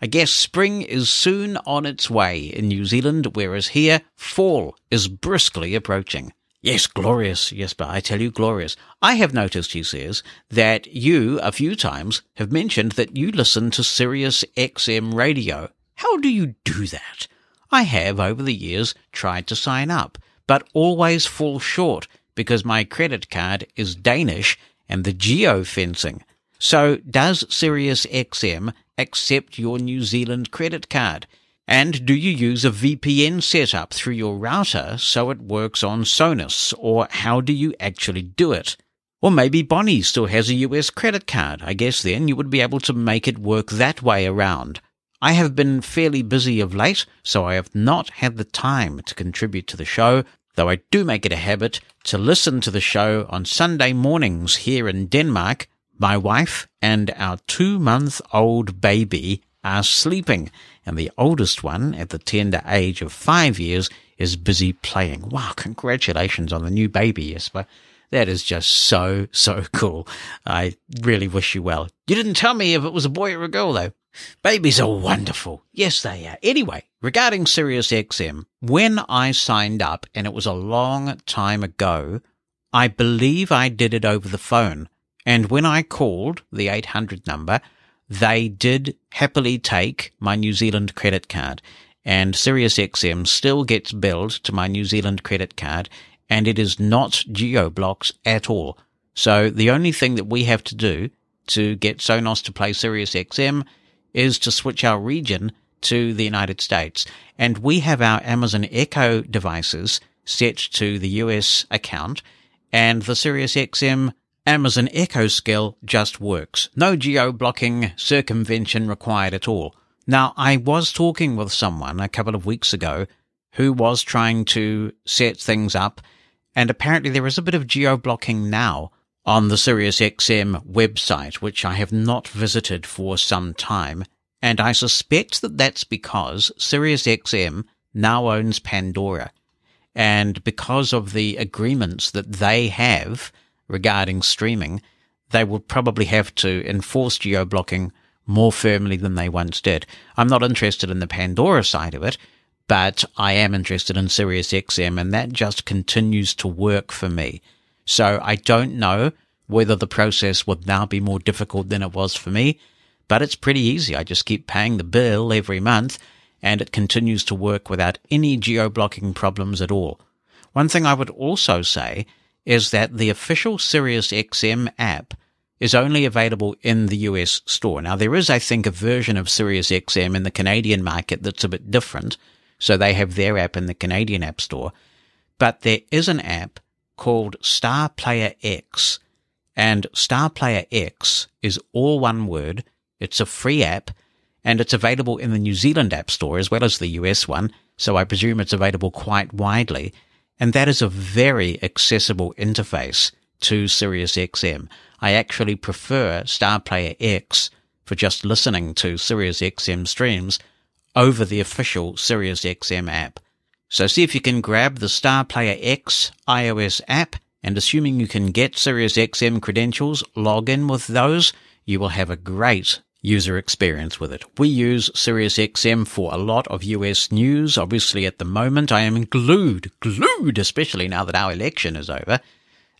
I guess spring is soon on its way in New Zealand, whereas here fall is briskly approaching. Yes, glorious. Yes, but I tell you, glorious. I have noticed, he says, that you, a few times, have mentioned that you listen to Sirius XM radio. How do you do that? I have, over the years, tried to sign up, but always fall short because my credit card is Danish and the geo-fencing. So does Sirius XM accept your New Zealand credit card? And do you use a VPN setup through your router so it works on Sonos? Or how do you actually do it? Or maybe Bonnie still has a US credit card. I guess then you would be able to make it work that way around. I have been fairly busy of late, so I have not had the time to contribute to the show, though I do make it a habit to listen to the show on Sunday mornings here in Denmark my wife and our two month old baby are sleeping, and the oldest one, at the tender age of five years, is busy playing. Wow, congratulations on the new baby, Jesper. That is just so, so cool. I really wish you well. You didn't tell me if it was a boy or a girl, though. Babies are wonderful. Yes, they are. Anyway, regarding Sirius XM, when I signed up, and it was a long time ago, I believe I did it over the phone and when I called the 800 number, they did happily take my New Zealand credit card. And SiriusXM still gets billed to my New Zealand credit card, and it is not geo-blocks at all. So the only thing that we have to do to get Sonos to play SiriusXM is to switch our region to the United States. And we have our Amazon Echo devices set to the US account, and the SiriusXM Amazon Echo skill just works. No geo-blocking circumvention required at all. Now, I was talking with someone a couple of weeks ago who was trying to set things up, and apparently there is a bit of geo-blocking now on the SiriusXM website, which I have not visited for some time, and I suspect that that's because SiriusXM now owns Pandora. And because of the agreements that they have regarding streaming, they will probably have to enforce geo-blocking more firmly than they once did. I'm not interested in the Pandora side of it, but I am interested in SiriusXM and that just continues to work for me. So I don't know whether the process would now be more difficult than it was for me, but it's pretty easy. I just keep paying the bill every month and it continues to work without any geo-blocking problems at all. One thing I would also say is that the official SiriusXM app is only available in the US store. Now, there is, I think, a version of SiriusXM in the Canadian market that's a bit different. So they have their app in the Canadian App Store. But there is an app called StarPlayerX. And StarPlayerX is all one word. It's a free app and it's available in the New Zealand App Store as well as the US one. So I presume it's available quite widely. And that is a very accessible interface to SiriusXM. I actually prefer StarPlayerX for just listening to SiriusXM streams over the official SiriusXM app. So see if you can grab the StarPlayerX iOS app and assuming you can get SiriusXM credentials, log in with those, you will have a great user experience with it. We use SiriusXM for a lot of US news. Obviously, at the moment, I am glued, glued, especially now that our election is over,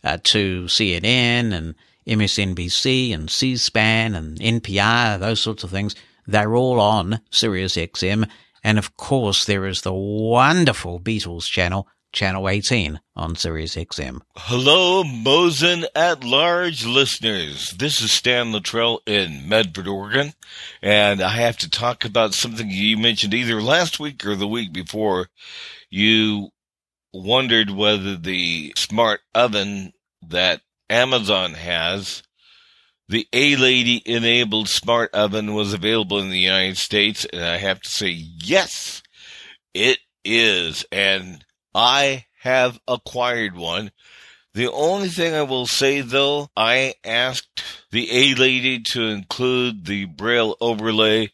uh, to CNN and MSNBC and C-SPAN and NPR, those sorts of things. They're all on SiriusXM. And of course, there is the wonderful Beatles channel, Channel 18 on SiriusXM. Hello, Mosen at Large listeners. This is Stan Luttrell in Medford, Oregon. And I have to talk about something you mentioned either last week or the week before. You wondered whether the smart oven that Amazon has the Alexa enabled smart oven was available in the United States, and I have to say, yes, it is. And I have acquired one. The only thing I will say though, I asked the A Lady to include the Braille overlay,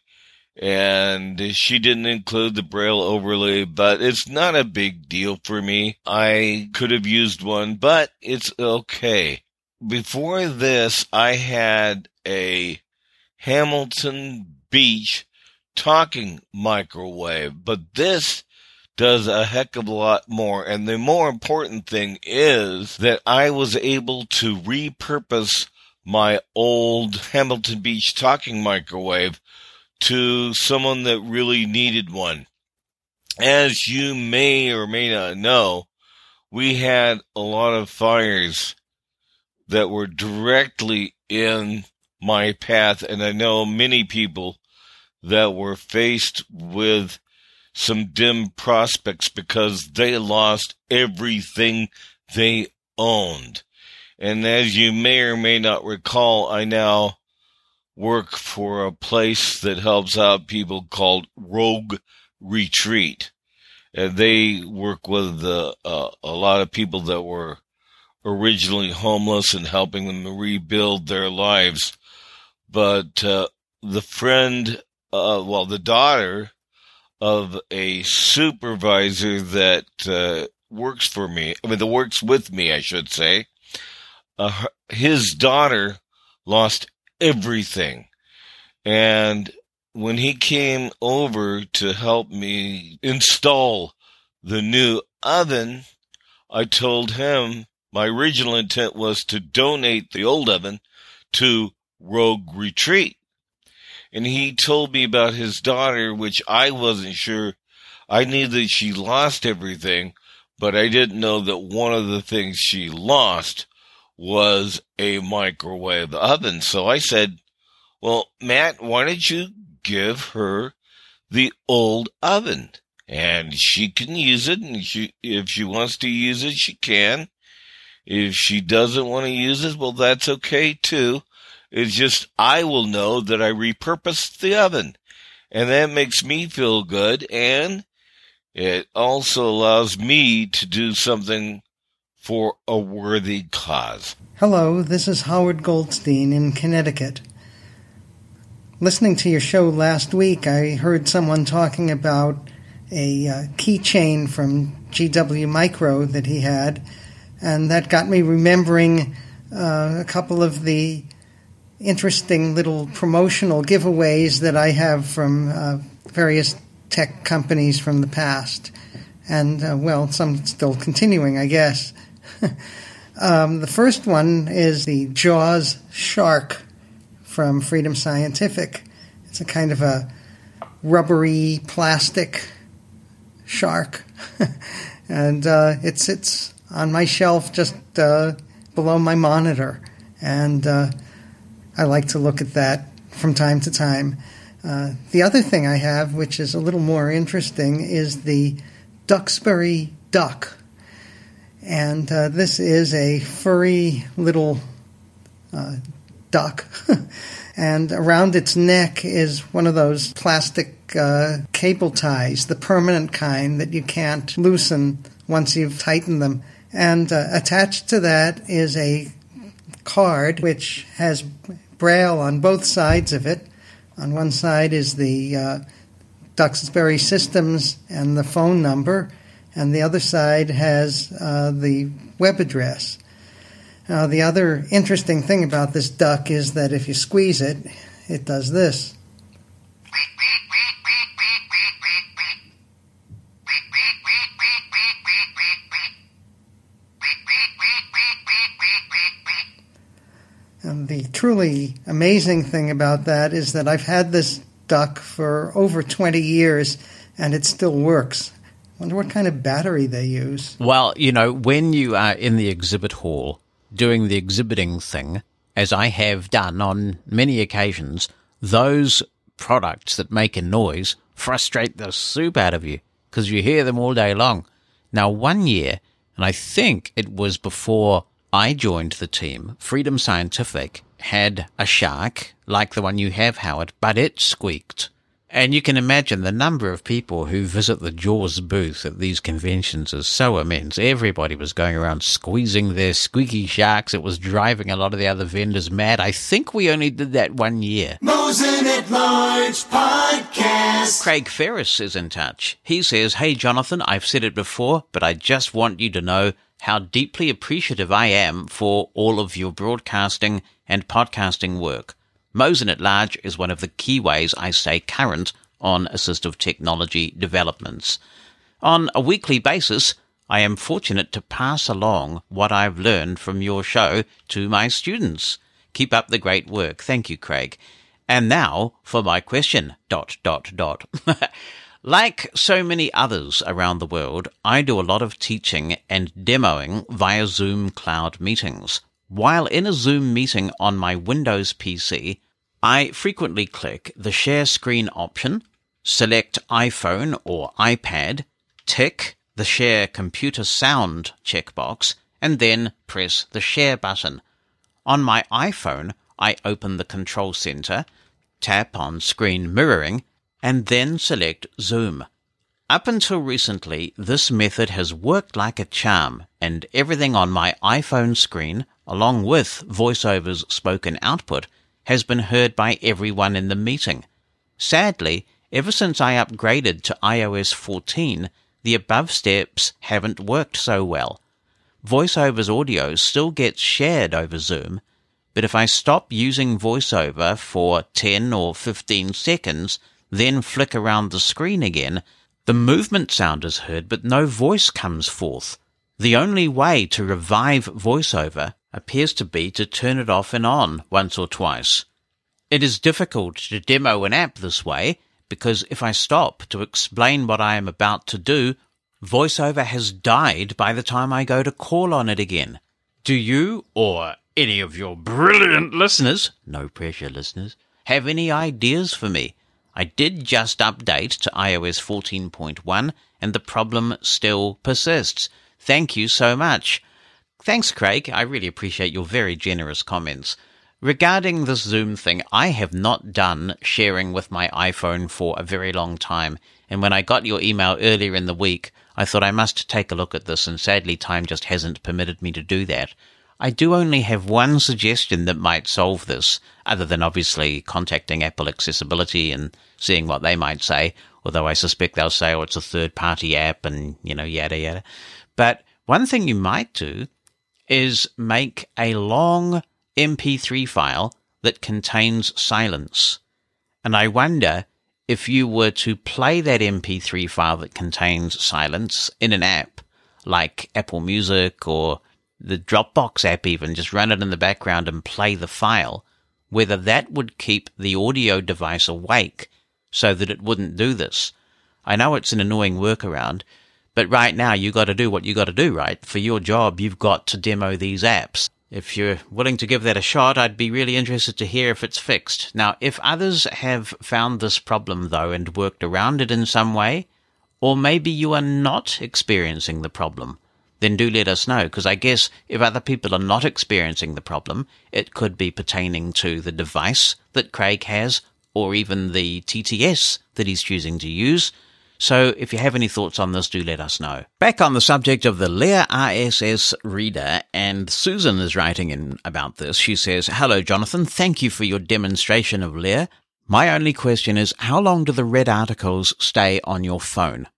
and she didn't include the Braille overlay, but it's not a big deal for me. I could have used one, but it's okay before this, I had a Hamilton Beach talking microwave, but this does a heck of a lot more. And the more important thing is that I was able to repurpose my old Hamilton Beach talking microwave to someone that really needed one. As you may or may not know, we had a lot of fires that were directly in my path. And I know many people that were faced with some dim prospects because they lost everything they owned. And as you may or may not recall, I now work for a place that helps out people called Rogue Retreat. And they work with uh, uh, a lot of people that were originally homeless and helping them rebuild their lives. But uh, the friend, uh, well, the daughter of a supervisor that uh, works for me, I mean, that works with me, I should say, uh, his daughter lost everything. And when he came over to help me install the new oven, I told him my original intent was to donate the old oven to Rogue Retreat. And he told me about his daughter, which I wasn't sure. I knew that she lost everything, but I didn't know that one of the things she lost was a microwave oven. So I said, well, Matt, why don't you give her the old oven? And she can use it, and she, if she wants to use it, she can. If she doesn't want to use it, well, that's okay too. It's just I will know that I repurposed the oven. And that makes me feel good. And it also allows me to do something for a worthy cause. Hello, this is Howard Goldstein in Connecticut. Listening to your show last week, I heard someone talking about a uh, keychain from GW Micro that he had and that got me remembering uh, a couple of the interesting little promotional giveaways that I have from uh, various tech companies from the past. And, uh, well, some still continuing, I guess. um, the first one is the JAWS Shark from Freedom Scientific. It's a kind of a rubbery plastic shark. and uh, it's, it's on my shelf just uh, below my monitor. And uh, I like to look at that from time to time. Uh, the other thing I have, which is a little more interesting, is the Duxbury duck. And uh, this is a furry little uh, duck. and around its neck is one of those plastic uh, cable ties, the permanent kind that you can't loosen once you've tightened them. And uh, attached to that is a card which has braille on both sides of it. On one side is the uh, Duxbury Systems and the phone number, and the other side has uh, the web address. Now, the other interesting thing about this duck is that if you squeeze it, it does this. And the truly amazing thing about that is that I've had this duck for over 20 years and it still works. I Wonder what kind of battery they use. Well, you know, when you are in the exhibit hall doing the exhibiting thing, as I have done on many occasions, those products that make a noise frustrate the soup out of you because you hear them all day long. Now, one year, and I think it was before I joined the team, Freedom Scientific had a shark like the one you have, Howard, but it squeaked. And you can imagine the number of people who visit the Jaws booth at these conventions is so immense. Everybody was going around squeezing their squeaky sharks. It was driving a lot of the other vendors mad. I think we only did that one year. Mosen at Large Podcast. Craig Ferris is in touch. He says, Hey, Jonathan, I've said it before, but I just want you to know how deeply appreciative I am for all of your broadcasting and podcasting work. Mosen at Large is one of the key ways I stay current on assistive technology developments. On a weekly basis, I am fortunate to pass along what I've learned from your show to my students. Keep up the great work. Thank you, Craig. And now for my question. Dot, dot, dot. like so many others around the world, I do a lot of teaching and demoing via Zoom cloud meetings. While in a Zoom meeting on my Windows PC, I frequently click the share screen option, select iPhone or iPad, tick the share computer sound checkbox, and then press the share button. On my iPhone, I open the control center, tap on screen mirroring, and then select Zoom. Up until recently, this method has worked like a charm, and everything on my iPhone screen, along with VoiceOver's spoken output, has been heard by everyone in the meeting. Sadly, ever since I upgraded to iOS 14, the above steps haven't worked so well. VoiceOver's audio still gets shared over Zoom, but if I stop using VoiceOver for 10 or 15 seconds, then flick around the screen again, the movement sound is heard, but no voice comes forth. The only way to revive VoiceOver appears to be to turn it off and on once or twice. It is difficult to demo an app this way because if I stop to explain what I am about to do, VoiceOver has died by the time I go to call on it again. Do you or any of your brilliant listeners, no pressure listeners, have any ideas for me? I did just update to iOS 14.1 and the problem still persists. Thank you so much. Thanks, Craig. I really appreciate your very generous comments. Regarding this Zoom thing, I have not done sharing with my iPhone for a very long time. And when I got your email earlier in the week, I thought I must take a look at this, and sadly, time just hasn't permitted me to do that. I do only have one suggestion that might solve this, other than obviously contacting Apple Accessibility and seeing what they might say, although I suspect they'll say, oh, it's a third party app and, you know, yada yada. But one thing you might do is make a long MP3 file that contains silence. And I wonder if you were to play that MP3 file that contains silence in an app like Apple Music or the Dropbox app, even just run it in the background and play the file, whether that would keep the audio device awake so that it wouldn't do this. I know it's an annoying workaround, but right now you got to do what you got to do, right? For your job, you've got to demo these apps. If you're willing to give that a shot, I'd be really interested to hear if it's fixed. Now, if others have found this problem though and worked around it in some way, or maybe you are not experiencing the problem, then do let us know, because I guess if other people are not experiencing the problem, it could be pertaining to the device that Craig has, or even the TTS that he's choosing to use, so if you have any thoughts on this, do let us know. Back on the subject of the Lire RSS reader, and Susan is writing in about this. She says, Hello, Jonathan. Thank you for your demonstration of Lire. My only question is, how long do the red articles stay on your phone?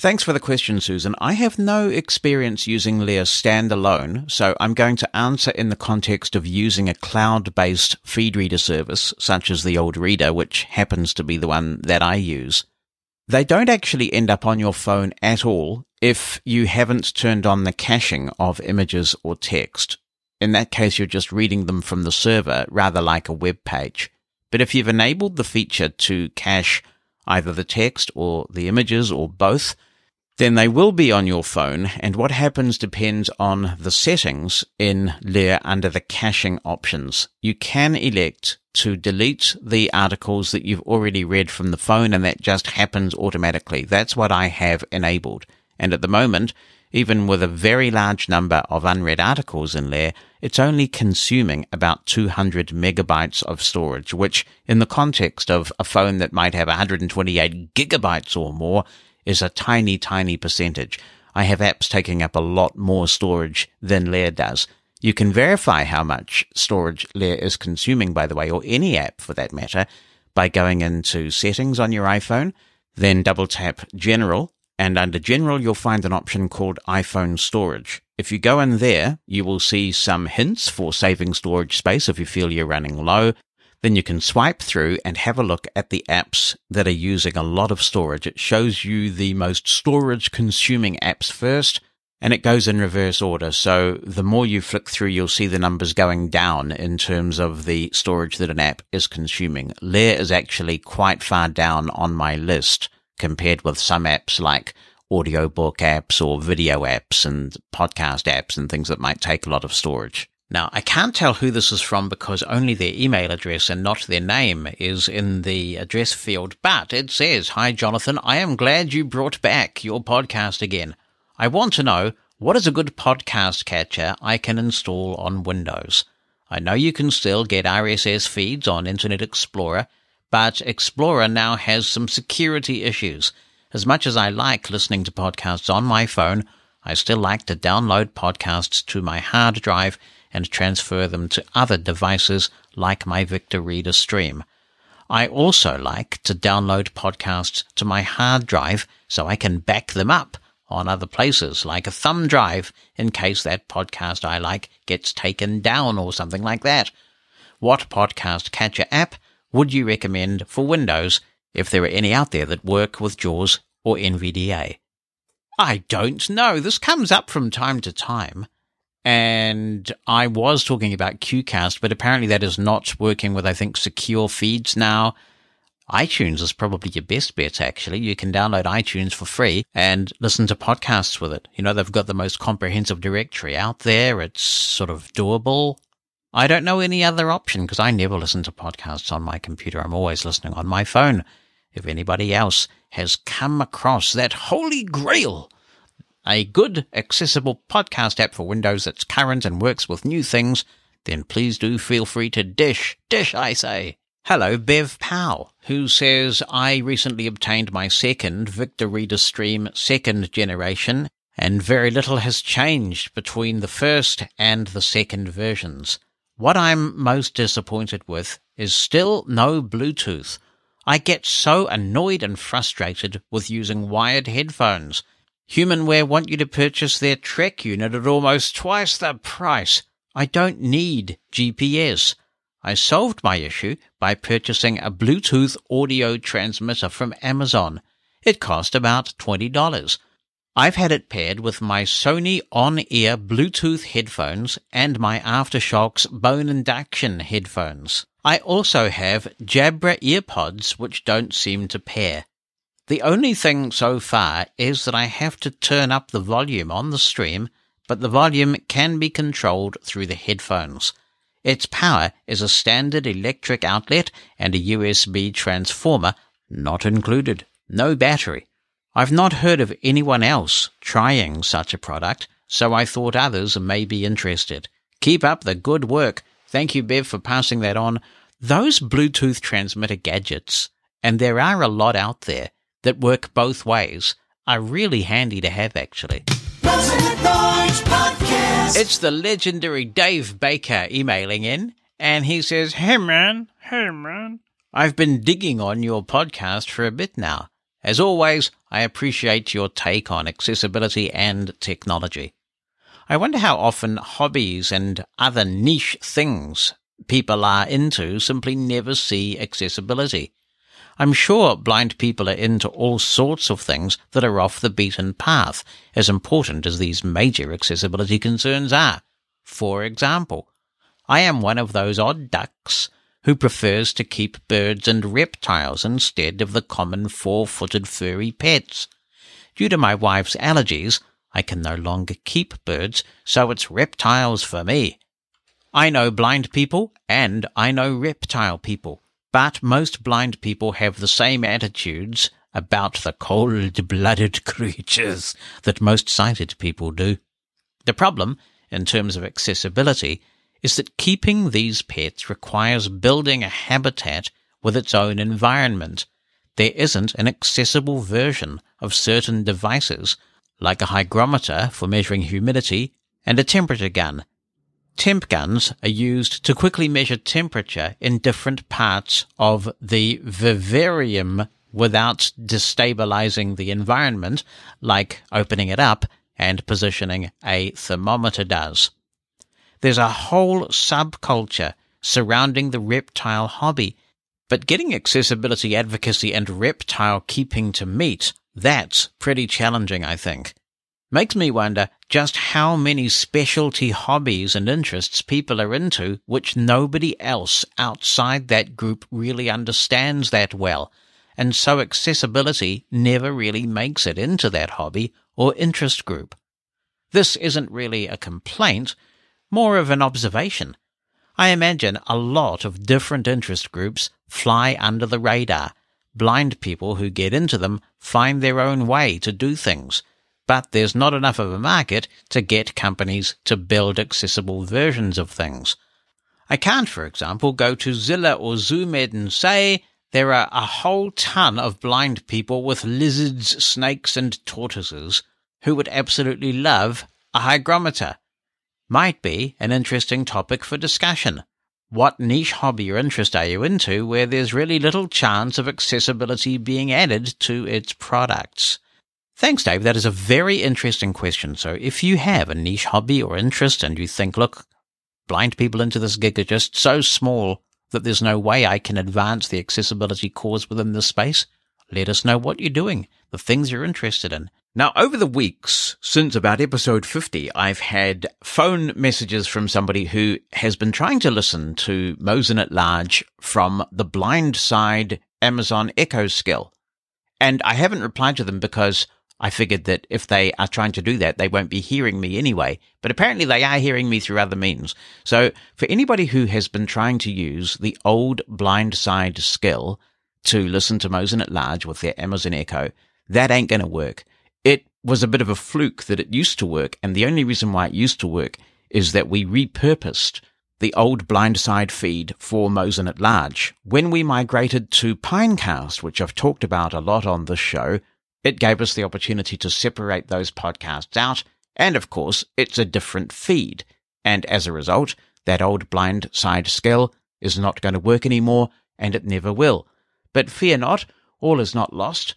Thanks for the question, Susan. I have no experience using Lire standalone, so I'm going to answer in the context of using a cloud-based feed reader service, such as the old reader, which happens to be the one that I use. They don't actually end up on your phone at all if you haven't turned on the caching of images or text. In that case, you're just reading them from the server, rather like a web page. But if you've enabled the feature to cache either the text or the images or both, then they will be on your phone. And what happens depends on the settings in Lire under the caching options. You can elect to delete the articles that you've already read from the phone and that just happens automatically. That's what I have enabled. And at the moment, even with a very large number of unread articles in there, it's only consuming about 200 megabytes of storage, which in the context of a phone that might have 128 gigabytes or more is a tiny, tiny percentage. I have apps taking up a lot more storage than Lire does. You can verify how much storage Lire is consuming, by the way, or any app for that matter, by going into settings on your iPhone, then double tap general, and under general, you'll find an option called iPhone storage. If you go in there, you will see some hints for saving storage space if you feel you're running low. Then you can swipe through and have a look at the apps that are using a lot of storage. It shows you the most storage consuming apps first and it goes in reverse order. So the more you flick through, you'll see the numbers going down in terms of the storage that an app is consuming. Lire is actually quite far down on my list compared with some apps like audiobook apps or video apps and podcast apps and things that might take a lot of storage. Now, I can't tell who this is from because only their email address and not their name is in the address field, but it says, Hi, Jonathan. I am glad you brought back your podcast again. I want to know what is a good podcast catcher I can install on Windows? I know you can still get RSS feeds on Internet Explorer, but Explorer now has some security issues. As much as I like listening to podcasts on my phone, I still like to download podcasts to my hard drive and transfer them to other devices like my Victor Reader Stream. I also like to download podcasts to my hard drive so I can back them up on other places like a thumb drive in case that podcast I like gets taken down or something like that. What podcast catcher app would you recommend for Windows if there are any out there that work with JAWS or NVDA? I don't know. This comes up from time to time. And I was talking about QCast, but apparently that is not working with, I think, secure feeds now. iTunes is probably your best bet, actually. You can download iTunes for free and listen to podcasts with it. You know, they've got the most comprehensive directory out there. It's sort of doable. I don't know any other option because I never listen to podcasts on my computer. I'm always listening on my phone. If anybody else has come across that holy grail, a good, accessible podcast app for Windows that's current and works with new things, then please do feel free to dish. Dish, I say. Hello, Bev Powell, who says, I recently obtained my second Victor Reader Stream second generation, and very little has changed between the first and the second versions. What I'm most disappointed with is still no Bluetooth. I get so annoyed and frustrated with using wired headphones. Humanware want you to purchase their Trek unit at almost twice the price. I don't need GPS. I solved my issue by purchasing a Bluetooth audio transmitter from Amazon. It cost about $20. I've had it paired with my Sony on-ear Bluetooth headphones and my Aftershokz bone induction headphones. I also have Jabra earpods which don't seem to pair. The only thing so far is that I have to turn up the volume on the stream, but the volume can be controlled through the headphones. Its power is a standard electric outlet and a USB transformer not included. No battery. I've not heard of anyone else trying such a product, so I thought others may be interested. Keep up the good work. Thank you, Bev, for passing that on. Those Bluetooth transmitter gadgets, and there are a lot out there, that work both ways are really handy to have, actually. It's the legendary Dave Baker emailing in, and he says, Hey man, hey man. I've been digging on your podcast for a bit now. As always, I appreciate your take on accessibility and technology. I wonder how often hobbies and other niche things people are into simply never see accessibility. I'm sure blind people are into all sorts of things that are off the beaten path, as important as these major accessibility concerns are. For example, I am one of those odd ducks who prefers to keep birds and reptiles instead of the common four-footed furry pets. Due to my wife's allergies, I can no longer keep birds, so it's reptiles for me. I know blind people and I know reptile people, but most blind people have the same attitudes about the cold-blooded creatures that most sighted people do. The problem, in terms of accessibility, is that keeping these pets requires building a habitat with its own environment. There isn't an accessible version of certain devices, like a hygrometer for measuring humidity and a temperature gun. Temp guns are used to quickly measure temperature in different parts of the vivarium without destabilizing the environment, like opening it up and positioning a thermometer does. There's a whole subculture surrounding the reptile hobby, but getting accessibility advocacy and reptile keeping to meet, that's pretty challenging, I think. Makes me wonder just how many specialty hobbies and interests people are into which nobody else outside that group really understands that well, and so accessibility never really makes it into that hobby or interest group. This isn't really a complaint, more of an observation. I imagine a lot of different interest groups fly under the radar. Blind people who get into them find their own way to do things, but there's not enough of a market to get companies to build accessible versions of things. I can't, for example, go to Zilla or ZooMed and say there are a whole ton of blind people with lizards, snakes, and tortoises who would absolutely love a hygrometer might be an interesting topic for discussion. What niche hobby or interest are you into where there's really little chance of accessibility being added to its products? Thanks, Dave. That is a very interesting question. So if you have a niche hobby or interest and you think, look, blind people into this gig are just so small that there's no way I can advance the accessibility cause within this space, let us know what you're doing, the things you're interested in. Now, over the weeks since about episode 50, I've had phone messages from somebody who has been trying to listen to Mosen at Large from the blind side Amazon Echo skill. And I haven't replied to them because I figured that if they are trying to do that, they won't be hearing me anyway. But apparently they are hearing me through other means. So for anybody who has been trying to use the old blindside skill to listen to Mosen at Large with their Amazon Echo, that ain't going to work it was a bit of a fluke that it used to work. And the only reason why it used to work is that we repurposed the old blindside feed for Mosen at Large. When we migrated to Pinecast, which I've talked about a lot on this show, it gave us the opportunity to separate those podcasts out. And of course, it's a different feed. And as a result, that old blind side skill is not going to work anymore and it never will. But fear not, all is not lost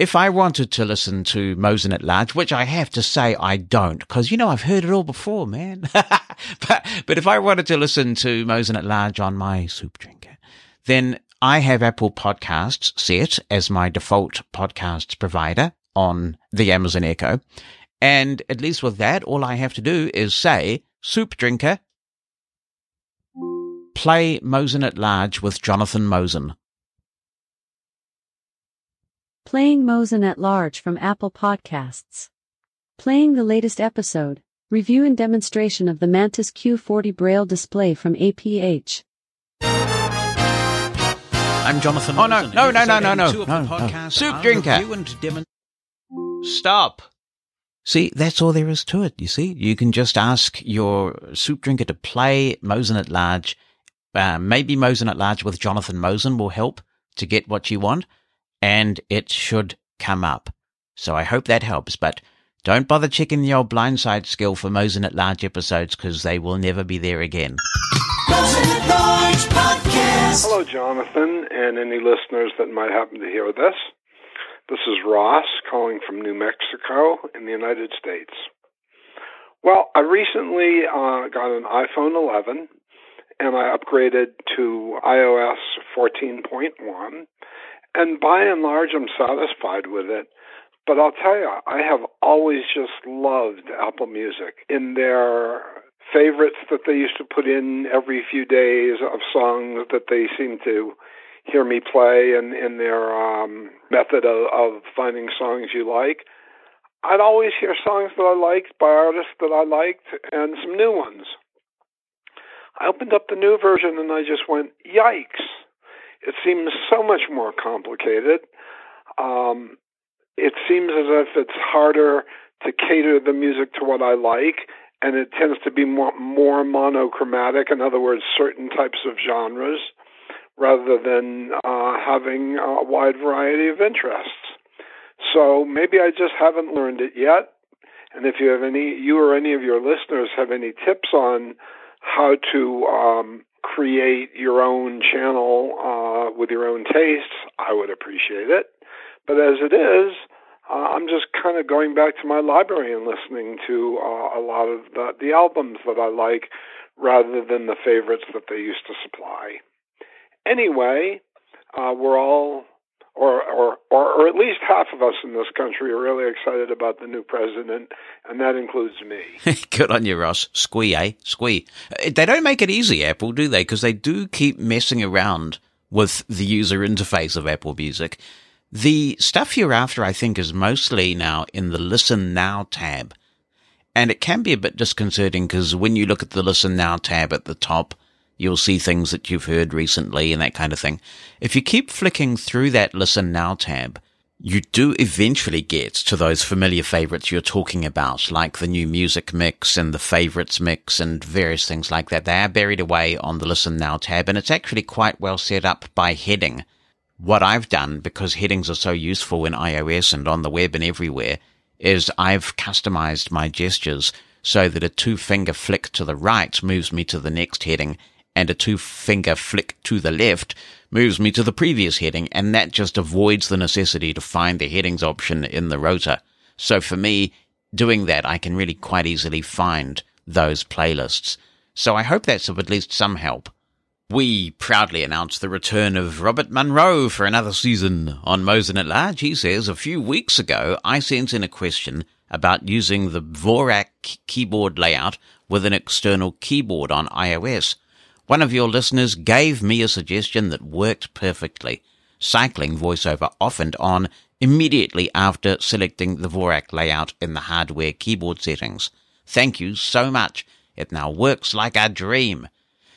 if I wanted to listen to Mosen at Large, which I have to say I don't, because you know I've heard it all before, man. but but if I wanted to listen to Mosen at Large on my soup drinker, then I have Apple Podcasts set as my default podcasts provider on the Amazon Echo, and at least with that, all I have to do is say soup drinker, play Mosen at Large with Jonathan Mosen. Playing Mosen at Large from Apple Podcasts. Playing the latest episode. Review and demonstration of the Mantis Q40 Braille display from APH. I'm Jonathan. Oh, no, no, no, no, no, 82 of the no, no. Soup drinker. Stop. See, that's all there is to it. You see, you can just ask your soup drinker to play Mosen at Large. Uh, maybe Mosen at Large with Jonathan Mosen will help to get what you want, and it should come up. So I hope that helps, but don't bother checking the old blindside skill for Mosen at Large episodes because they will never be there again. Hello, Jonathan, and any listeners that might happen to hear this. This is Ross calling from New Mexico in the United States. Well, I recently uh, got an iPhone 11 and I upgraded to iOS 14.1, and by and large, I'm satisfied with it. But I'll tell you, I have always just loved Apple Music in their favorites that they used to put in every few days of songs that they seem to hear me play and in their um, method of, of finding songs you like. I'd always hear songs that I liked by artists that I liked and some new ones. I opened up the new version and I just went, yikes. It seems so much more complicated. Um, it seems as if it's harder to cater the music to what I like, and it tends to be more, more monochromatic. In other words, certain types of genres, rather than uh, having a wide variety of interests. So maybe I just haven't learned it yet. And if you have any, you or any of your listeners have any tips on how to um, create your own channel uh, with your own tastes, I would appreciate it. But as it is, uh, I'm just kind of going back to my library and listening to uh, a lot of the, the albums that I like rather than the favorites that they used to supply. Anyway, uh, we're all, or, or, or, or at least half of us in this country are really excited about the new president, and that includes me. Good on you, Ross. Squee, eh? Squee. Uh, They don't make it easy, Apple, do they? Because they do keep messing around with the user interface of Apple Music. The stuff you're after, I think, is mostly now in the Listen Now tab. And it can be a bit disconcerting because when you look at the Listen Now tab at the top, you'll see things that you've heard recently and that kind of thing. If you keep flicking through that Listen Now tab, you do eventually get to those familiar favorites you're talking about, like the new music mix and the favorites mix and various things like that. They are buried away on the Listen Now tab, and it's actually quite well set up by heading. What I've done, because headings are so useful in iOS and on the web and everywhere, is I've customized my gestures so that a two finger flick to the right moves me to the next heading and a two finger flick to the left moves me to the previous heading, and that just avoids the necessity to find the headings option in the rotor. So for me, doing that, I can really quite easily find those playlists. So I hope that's of at least some help. We proudly announce the return of Robert Munro for another season on Mosen at Large. He says, a few weeks ago, I sent in a question about using the Dvorak keyboard layout with an external keyboard on iOS. One of your listeners gave me a suggestion that worked perfectly. Cycling voiceover off and on immediately after selecting the Dvorak layout in the hardware keyboard settings. Thank you so much. It now works like a dream.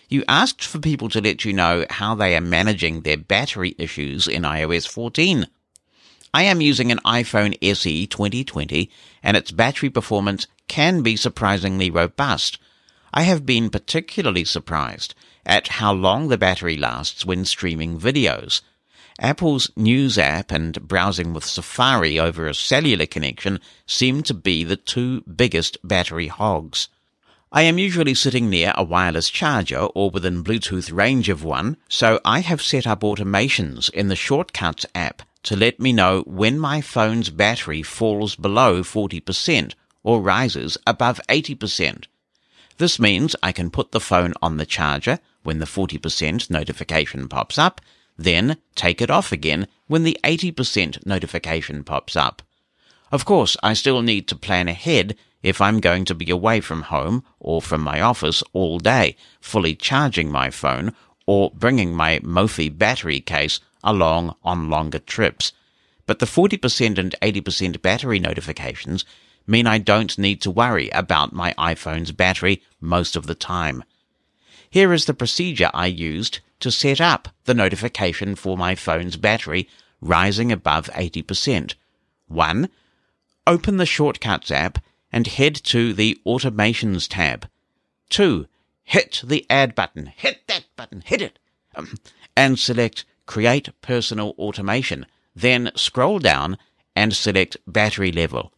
You asked for people to let you know how they are managing their battery issues in iOS 14. I am using an iPhone SE 2020 and its battery performance can be surprisingly robust. I have been particularly surprised at how long the battery lasts when streaming videos. Apple's News app and browsing with Safari over a cellular connection seem to be the two biggest battery hogs. I am usually sitting near a wireless charger or within Bluetooth range of one, so I have set up automations in the Shortcuts app to let me know when my phone's battery falls below 40% or rises above 80%. This means I can put the phone on the charger when the 40% notification pops up, then take it off again when the 80% notification pops up. Of course, I still need to plan ahead if I'm going to be away from home or from my office all day, fully charging my phone or bringing my Mophie battery case along on longer trips. But the 40% and 80% battery notifications mean I don't need to worry about my iPhone's battery most of the time. Here is the procedure I used to set up the notification for my phone's battery rising above 80%. 1. Open the Shortcuts app and head to the Automations tab. 2. Hit the Add button. Hit that button. Hit it. Um, and select Create Personal Automation. Then scroll down and select Battery Level.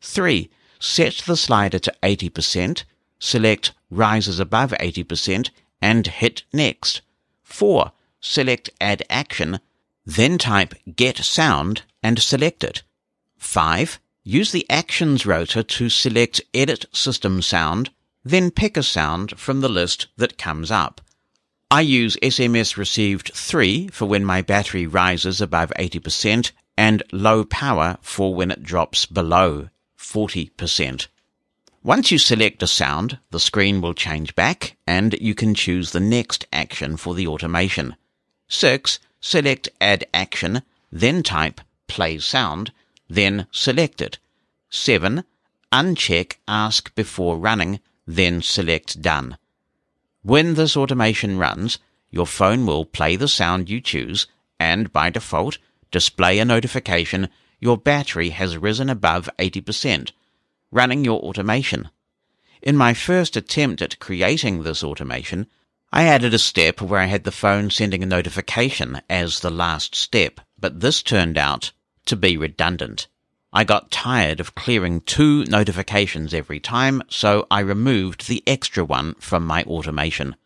3. Set the slider to 80%, select Rises above 80%, and hit Next. 4. Select Add Action, then type Get Sound and select it. 5. Use the Actions rotor to select Edit System Sound, then pick a sound from the list that comes up. I use SMS received 3 for when my battery rises above 80% and low power for when it drops below 40%. Once you select a sound, the screen will change back and you can choose the next action for the automation. 6. Select Add Action, then type Play Sound, then select it. 7. Uncheck Ask Before Running, then select Done. When this automation runs, your phone will play the sound you choose and, by default, display a notification your battery has risen above 80%, running your automation. In my first attempt at creating this automation, I added a step where I had the phone sending a notification as the last step, but this turned out to be redundant. I got tired of clearing two notifications every time, so I removed the extra one from my automation.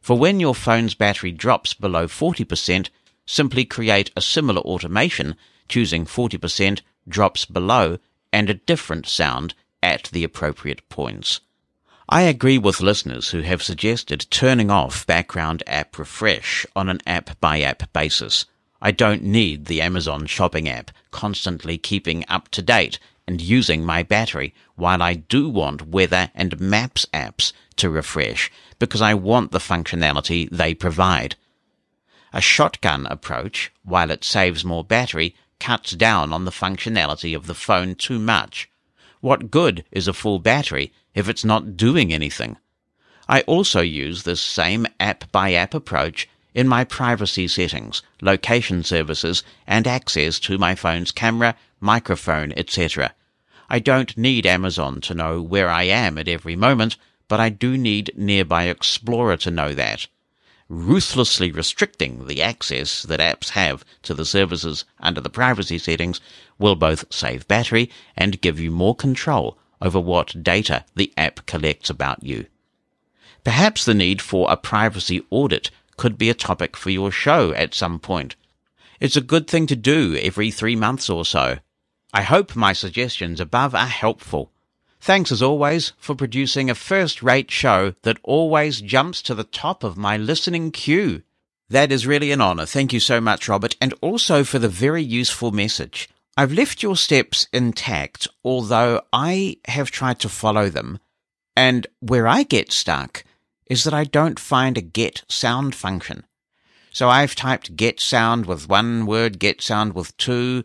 For when your phone's battery drops below 40%, simply create a similar automation, choosing 40% drops below and a different sound at the appropriate points. I agree with listeners who have suggested turning off background app refresh on an app by app basis. I don't need the Amazon shopping app constantly keeping up to date and using my battery while I do want weather and maps apps to refresh because I want the functionality they provide. A shotgun approach, while it saves more battery, cuts down on the functionality of the phone too much. What good is a full battery if it's not doing anything? I also use this same app by app approach in my privacy settings, location services, and access to my phone's camera, microphone, etc. I don't need Amazon to know where I am at every moment, but I do need Nearby Explorer to know that. Ruthlessly restricting the access that apps have to the services under the privacy settings will both save battery and give you more control over what data the app collects about you. Perhaps the need for a privacy audit could be a topic for your show at some point. It's a good thing to do every three months or so. I hope my suggestions above are helpful. Thanks as always for producing a first rate show that always jumps to the top of my listening queue. That is really an honor. Thank you so much, Robert, and also for the very useful message. I've left your steps intact, although I have tried to follow them. And where I get stuck is that I don't find a get sound function. So I've typed get sound with one word, get sound with two,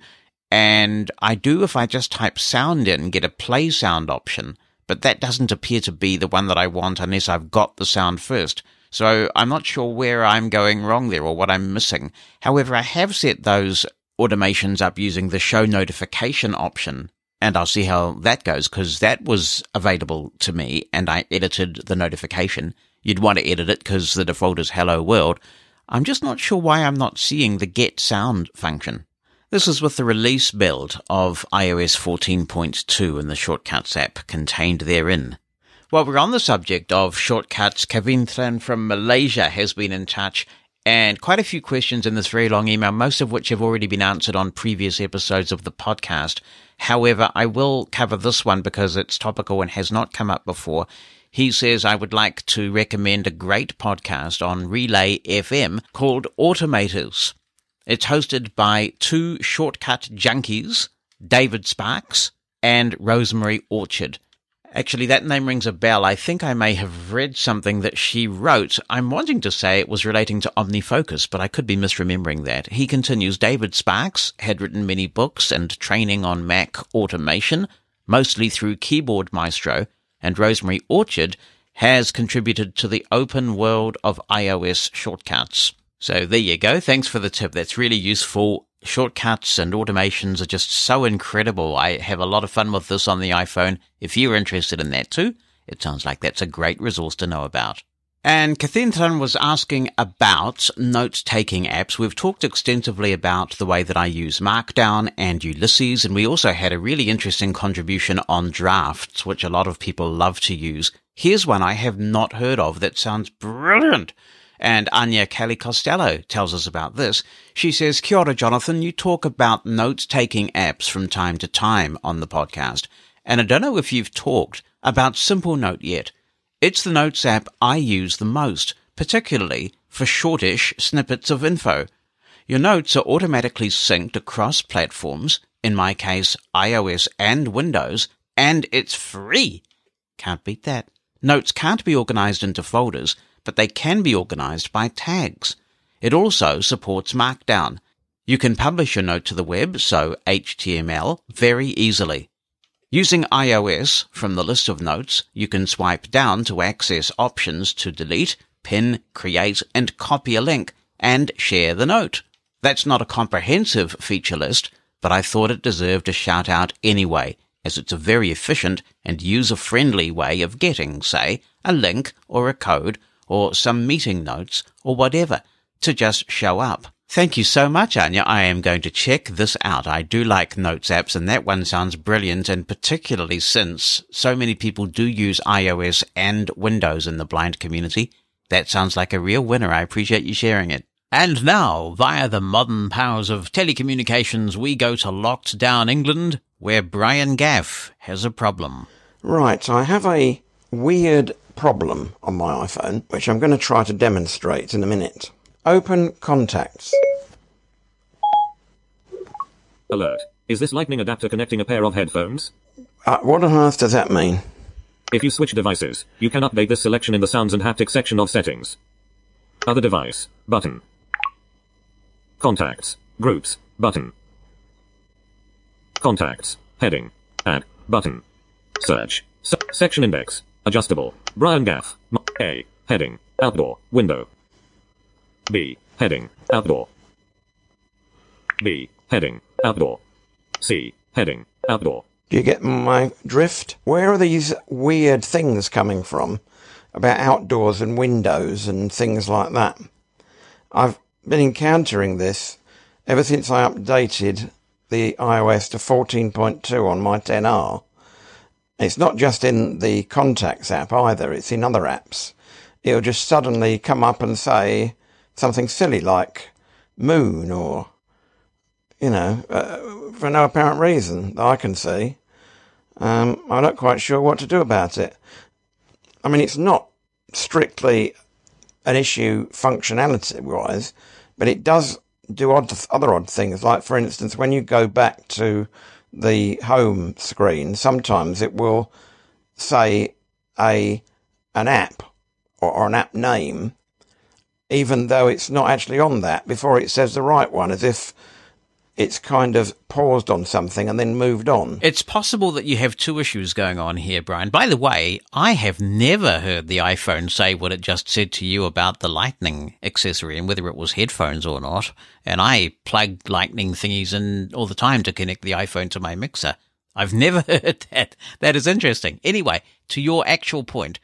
and I do if I just type sound in, get a play sound option, but that doesn't appear to be the one that I want unless I've got the sound first. So I'm not sure where I'm going wrong there or what I'm missing. However, I have set those automations up using the show notification option and I'll see how that goes because that was available to me and I edited the notification. You'd want to edit it because the default is hello world. I'm just not sure why I'm not seeing the get sound function. This is with the release build of iOS 14.2 and the Shortcuts app contained therein. While we're on the subject of shortcuts, Kevin Tran from Malaysia has been in touch and quite a few questions in this very long email, most of which have already been answered on previous episodes of the podcast. However, I will cover this one because it's topical and has not come up before. He says, I would like to recommend a great podcast on Relay FM called Automators. It's hosted by two shortcut junkies, David Sparks and Rosemary Orchard. Actually, that name rings a bell. I think I may have read something that she wrote. I'm wanting to say it was relating to OmniFocus, but I could be misremembering that. He continues, David Sparks had written many books and training on Mac automation, mostly through Keyboard Maestro, and Rosemary Orchard has contributed to the open world of iOS shortcuts. So there you go. Thanks for the tip. That's really useful. Shortcuts and automations are just so incredible. I have a lot of fun with this on the iPhone. If you're interested in that too, it sounds like that's a great resource to know about. And Kevin Tran was asking about note-taking apps. We've talked extensively about the way that I use Markdown and Ulysses, and we also had a really interesting contribution on drafts, which a lot of people love to use. Here's one I have not heard of that sounds brilliant. And Anya Kelly Costello tells us about this. She says, Kia ora, Jonathan, you talk about note-taking apps from time to time on the podcast. And I don't know if you've talked about Simplenote yet. It's the Notes app I use the most, particularly for shortish snippets of info. Your notes are automatically synced across platforms, in my case, iOS and Windows, and it's free. Can't beat that. Notes can't be organized into folders, but they can be organized by tags. It also supports Markdown. You can publish a note to the web, so HTML, very easily. Using iOS from the list of notes, you can swipe down to access options to delete, pin, create, and copy a link, and share the note. That's not a comprehensive feature list, but I thought it deserved a shout out anyway, as it's a very efficient and user friendly way of getting, say, a link or a code or some meeting notes or whatever to just show up. Thank you so much, Anya. I am going to check this out. I do like notes apps and that one sounds brilliant and particularly since so many people do use iOS and Windows in the blind community. That sounds like a real winner. I appreciate you sharing it. And now, via the modern powers of telecommunications, we go to locked down England, where Brian Gaff has a problem. Right, I have a weird problem on my iPhone, which I'm going to try to demonstrate in a minute. Open contacts. Alert. Is this lightning adapter connecting a pair of headphones? Uh, what on earth does that mean? If you switch devices, you can update this selection in the sounds and haptic section of settings. Other device, button. Contacts, groups, button. Contacts, heading, add, button. Search, se- section index, adjustable. Brian Gaff, A. heading, outdoor, window. B, heading, outdoor. B, heading, outdoor. C, heading, outdoor. Do you get my drift? Where are these weird things coming from about outdoors and windows and things like that? I've been encountering this ever since I updated the iOS to 14.2 on my 10R. It's not just in the Contacts app either, it's in other apps. It'll just suddenly come up and say something silly like moon or, you know, uh, for no apparent reason that I can see. Um, I'm not quite sure what to do about it. I mean, it's not strictly an issue functionality wise, but it does do odd, other odd things. Like, for instance, when you go back to the home screen, sometimes it will say a an app or, or an app name, even though it's not actually on that before it says the right one, as if it's kind of paused on something and then moved on. It's possible that you have two issues going on here, Brian. By the way, I have never heard the iPhone say what it just said to you about the Lightning accessory and whether it was headphones or not. And I plug Lightning thingies in all the time to connect the iPhone to my mixer. I've never heard that. That is interesting. Anyway, to your actual point,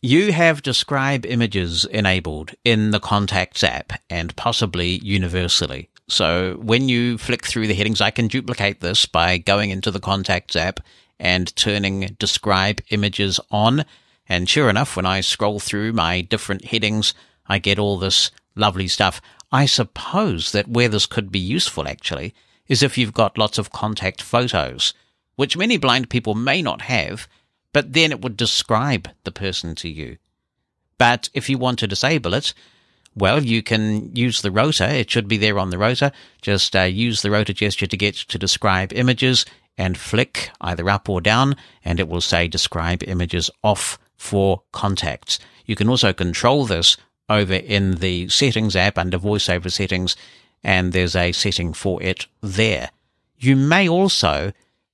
you have describe images enabled in the Contacts app and possibly universally. So when you flick through the headings, I can duplicate this by going into the Contacts app and turning describe images on. And sure enough, when I scroll through my different headings, I get all this lovely stuff. I suppose that where this could be useful actually is if you've got lots of contact photos, which many blind people may not have, but then it would describe the person to you. But if you want to disable it, well, you can use the rotor. It should be there on the rotor. Just uh, use the rotor gesture to get to describe images and flick either up or down, and it will say describe images off for contacts. You can also control this over in the settings app under voiceover settings, and there's a setting for it there. You may also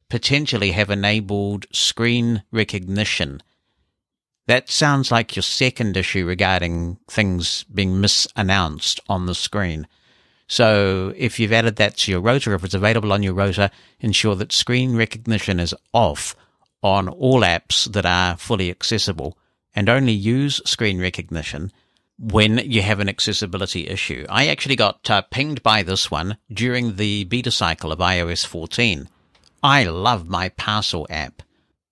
potentially have enabled screen recognition. That sounds like your second issue regarding things being misannounced on the screen. So if you've added that to your rotor, if it's available on your rotor, ensure that screen recognition is off on all apps that are fully accessible and only use screen recognition when you have an accessibility issue. I actually got uh, pinged by this one during the beta cycle of iOS 14. I love my Parcel app.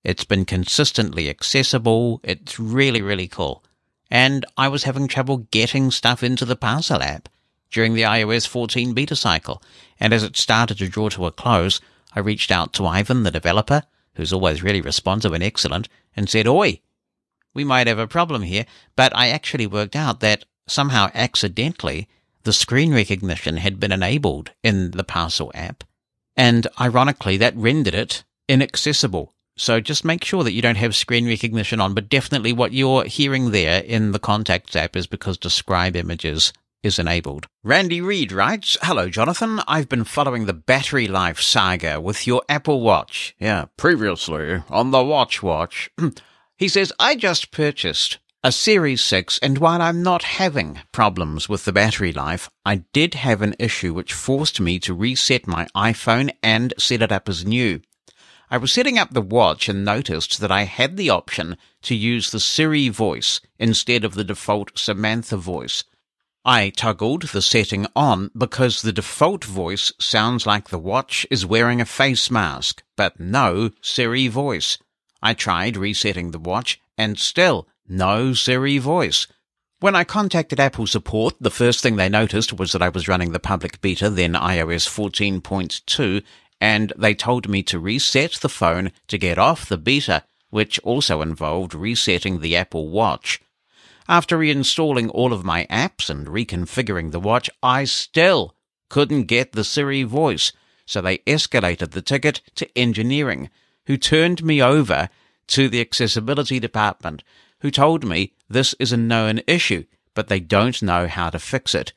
It's been consistently accessible. It's really, really cool. And I was having trouble getting stuff into the Parcel app during the iOS 14 beta cycle. And as it started to draw to a close, I reached out to Ivan, the developer, who's always really responsive and excellent, and said, Oi, we might have a problem here. But I actually worked out that somehow accidentally the screen recognition had been enabled in the Parcel app. And ironically, that rendered it inaccessible. So just make sure that you don't have screen recognition on, but definitely what you're hearing there in the Contacts app is because Describe Images is enabled. Randy Reed writes, Hello, Jonathan. I've been following the battery life saga with your Apple Watch. Yeah, previously on the Watch Watch. he says, I just purchased a Series 6, and while I'm not having problems with the battery life, I did have an issue which forced me to reset my iPhone and set it up as new. I was setting up the watch and noticed that I had the option to use the Siri voice instead of the default Samantha voice. I toggled the setting on because the default voice sounds like the watch is wearing a face mask, but no Siri voice. I tried resetting the watch and still no Siri voice. When I contacted Apple support, the first thing they noticed was that I was running the public beta, then iOS 14.2, and they told me to reset the phone to get off the beta, which also involved resetting the Apple Watch. After reinstalling all of my apps and reconfiguring the watch, I still couldn't get the Siri voice, so they escalated the ticket to engineering, who turned me over to the accessibility department, who told me this is a known issue, but they don't know how to fix it.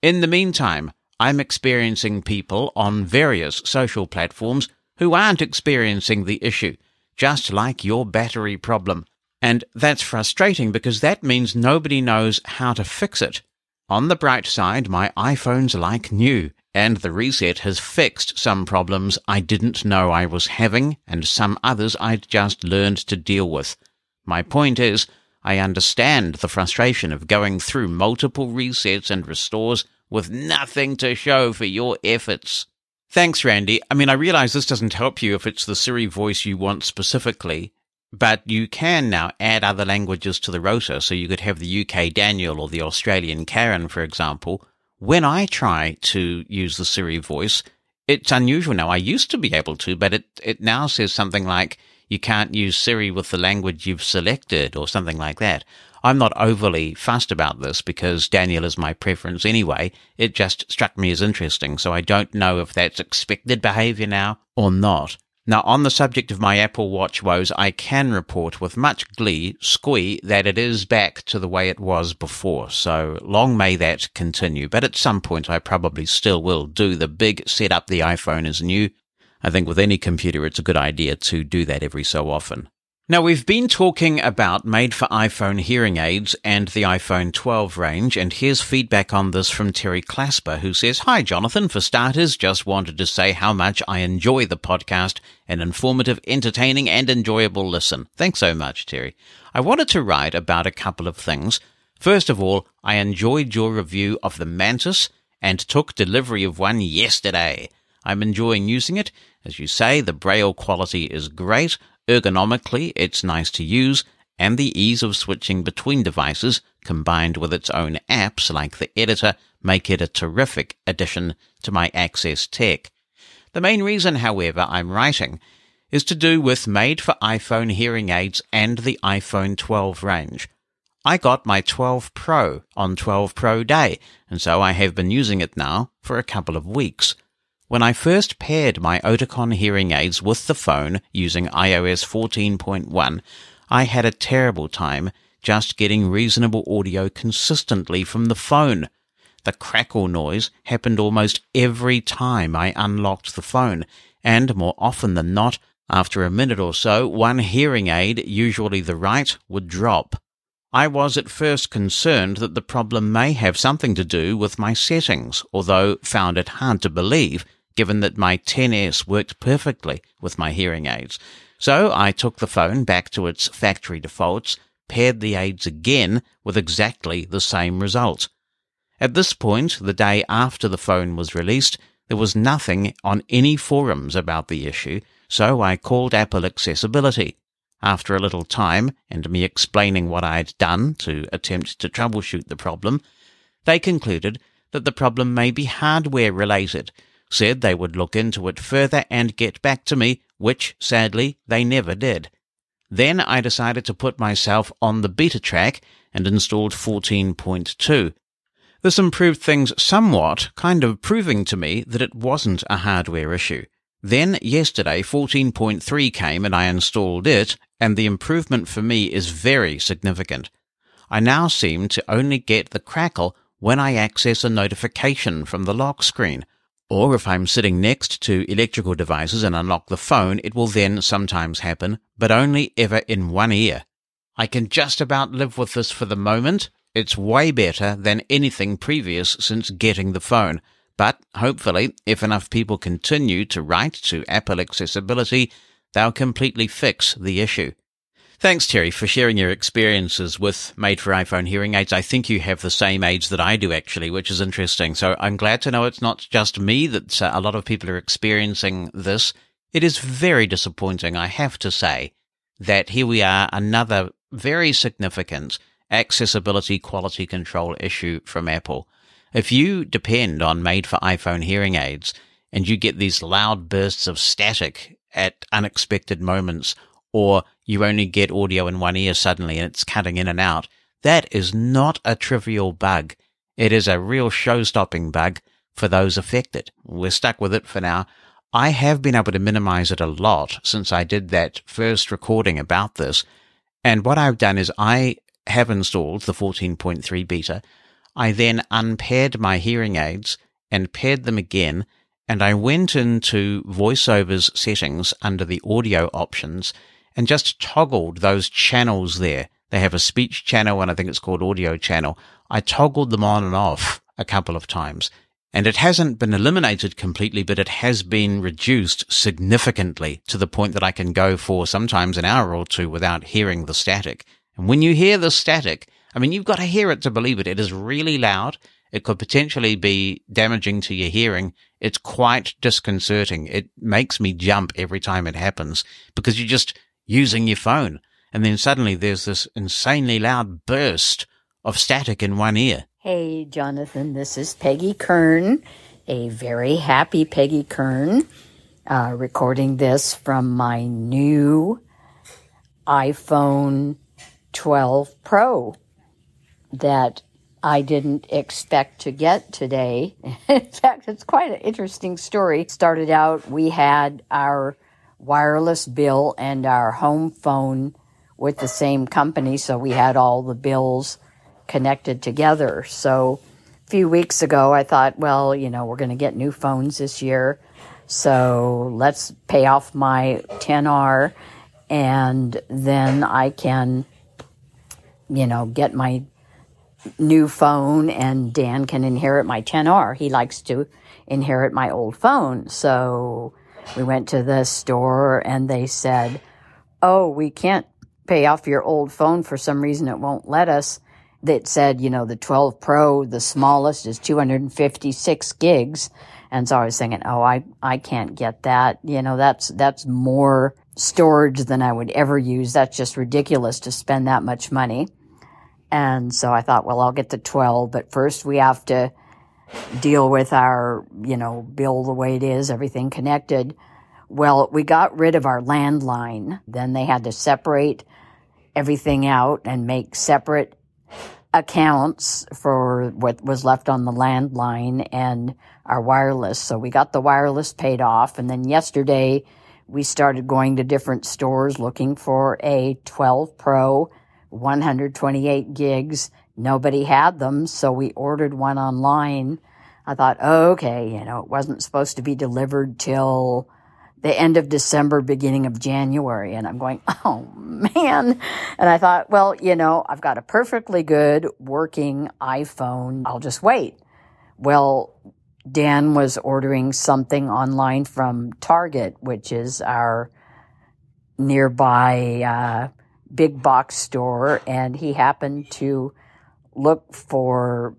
In the meantime, I'm experiencing people on various social platforms who aren't experiencing the issue, just like your battery problem. And that's frustrating because that means nobody knows how to fix it. On the bright side, my iPhone's like new, and the reset has fixed some problems I didn't know I was having, and some others I'd just learned to deal with. My point is, I understand the frustration of going through multiple resets and restores with nothing to show for your efforts. Thanks, Randy. I mean, I realize this doesn't help you if it's the Siri voice you want specifically, but you can now add other languages to the rota, so you could have the UK Daniel or the Australian Karen, for example. When I try to use the Siri voice, it's unusual now. I used to be able to, but it, it now says something like, you can't use Siri with the language you've selected or something like that. I'm not overly fussed about this because Daniel is my preference anyway. It just struck me as interesting, so I don't know if that's expected behavior now or not. Now, on the subject of my Apple Watch woes, I can report with much glee, squee, that it is back to the way it was before. So long may that continue. But at some point, I probably still will do the big set up the iPhone is new I think with any computer, it's a good idea to do that every so often. Now, we've been talking about made for iPhone hearing aids and the iPhone 12 range, and here's feedback on this from Terry Clasper, who says, Hi, Jonathan. For starters, just wanted to say how much I enjoy the podcast, an informative, entertaining, and enjoyable listen. Thanks so much, Terry. I wanted to write about a couple of things. First of all, I enjoyed your review of the Mantis and took delivery of one yesterday. I'm enjoying using it. As you say, the braille quality is great. Ergonomically, it's nice to use, and the ease of switching between devices, combined with its own apps like the editor, make it a terrific addition to my Access tech. The main reason, however, I'm writing is to do with made for iPhone hearing aids and the iPhone 12 range. I got my 12 Pro on 12 Pro Day, and so I have been using it now for a couple of weeks. When I first paired my Oticon hearing aids with the phone using iOS 14.1, I had a terrible time just getting reasonable audio consistently from the phone. The crackle noise happened almost every time I unlocked the phone, and more often than not, after a minute or so, one hearing aid, usually the right, would drop. I was at first concerned that the problem may have something to do with my settings, although found it hard to believe given that my 10S worked perfectly with my hearing aids. So I took the phone back to its factory defaults, paired the aids again with exactly the same result. At this point, the day after the phone was released, there was nothing on any forums about the issue, so I called Apple Accessibility. After a little time and me explaining what I had done to attempt to troubleshoot the problem, they concluded that the problem may be hardware related said they would look into it further and get back to me, which, sadly, they never did. Then I decided to put myself on the beta track and installed 14.2. This improved things somewhat, kind of proving to me that it wasn't a hardware issue. Then yesterday 14.3 came and I installed it and the improvement for me is very significant. I now seem to only get the crackle when I access a notification from the lock screen. Or if I'm sitting next to electrical devices and unlock the phone, it will then sometimes happen, but only ever in one ear. I can just about live with this for the moment. It's way better than anything previous since getting the phone. But hopefully, if enough people continue to write to Apple Accessibility, they'll completely fix the issue. Thanks, Terry, for sharing your experiences with Made for iPhone hearing aids. I think you have the same aids that I do, actually, which is interesting. So I'm glad to know it's not just me that uh, a lot of people are experiencing this. It is very disappointing, I have to say, that here we are, another very significant accessibility quality control issue from Apple. If you depend on made for iPhone hearing aids and you get these loud bursts of static at unexpected moments, or you only get audio in one ear suddenly and it's cutting in and out, that is not a trivial bug. It is a real show stopping bug for those affected. We're stuck with it for now. I have been able to minimize it a lot since I did that first recording about this. And what I've done is I have installed the 14.3 beta I then unpaired my hearing aids and paired them again, and I went into VoiceOver's settings under the audio options and just toggled those channels there. They have a speech channel and I think it's called audio channel. I toggled them on and off a couple of times. And it hasn't been eliminated completely, but it has been reduced significantly to the point that I can go for sometimes an hour or two without hearing the static. And when you hear the static, I mean, you've got to hear it to believe it. It is really loud. It could potentially be damaging to your hearing. It's quite disconcerting. It makes me jump every time it happens because you're just using your phone. And then suddenly there's this insanely loud burst of static in one ear. Hey, Jonathan, this is Peggy Kern, a very happy Peggy Kern, uh, recording this from my new iPhone 12 Pro that I didn't expect to get today. In fact, it's quite an interesting story. Started out, we had our wireless bill and our home phone with the same company, so we had all the bills connected together. So a few weeks ago, I thought, well, you know, we're going to get new phones this year. So let's pay off my 10R and then I can, you know, get my new phone and Dan can inherit my 10R. He likes to inherit my old phone. So we went to the store and they said, Oh, we can't pay off your old phone for some reason. It won't let us. That said, you know, the 12 Pro, the smallest is 256 gigs. And so I was thinking, oh, I, I can't get that. You know, that's, that's more storage than I would ever use. That's just ridiculous to spend that much money. And so I thought, well, I'll get the 12, but first we have to deal with our, you know, bill the way it is, everything connected. Well, we got rid of our landline. Then they had to separate everything out and make separate accounts for what was left on the landline and our wireless. So we got the wireless paid off. And then yesterday we started going to different stores looking for a 12 Pro 128 gigs. Nobody had them, so we ordered one online. I thought, oh, okay, you know, it wasn't supposed to be delivered till the end of December, beginning of January. And I'm going, oh man. And I thought, well, you know, I've got a perfectly good working iPhone. I'll just wait. Well, Dan was ordering something online from Target, which is our nearby uh, big box store and he happened to look for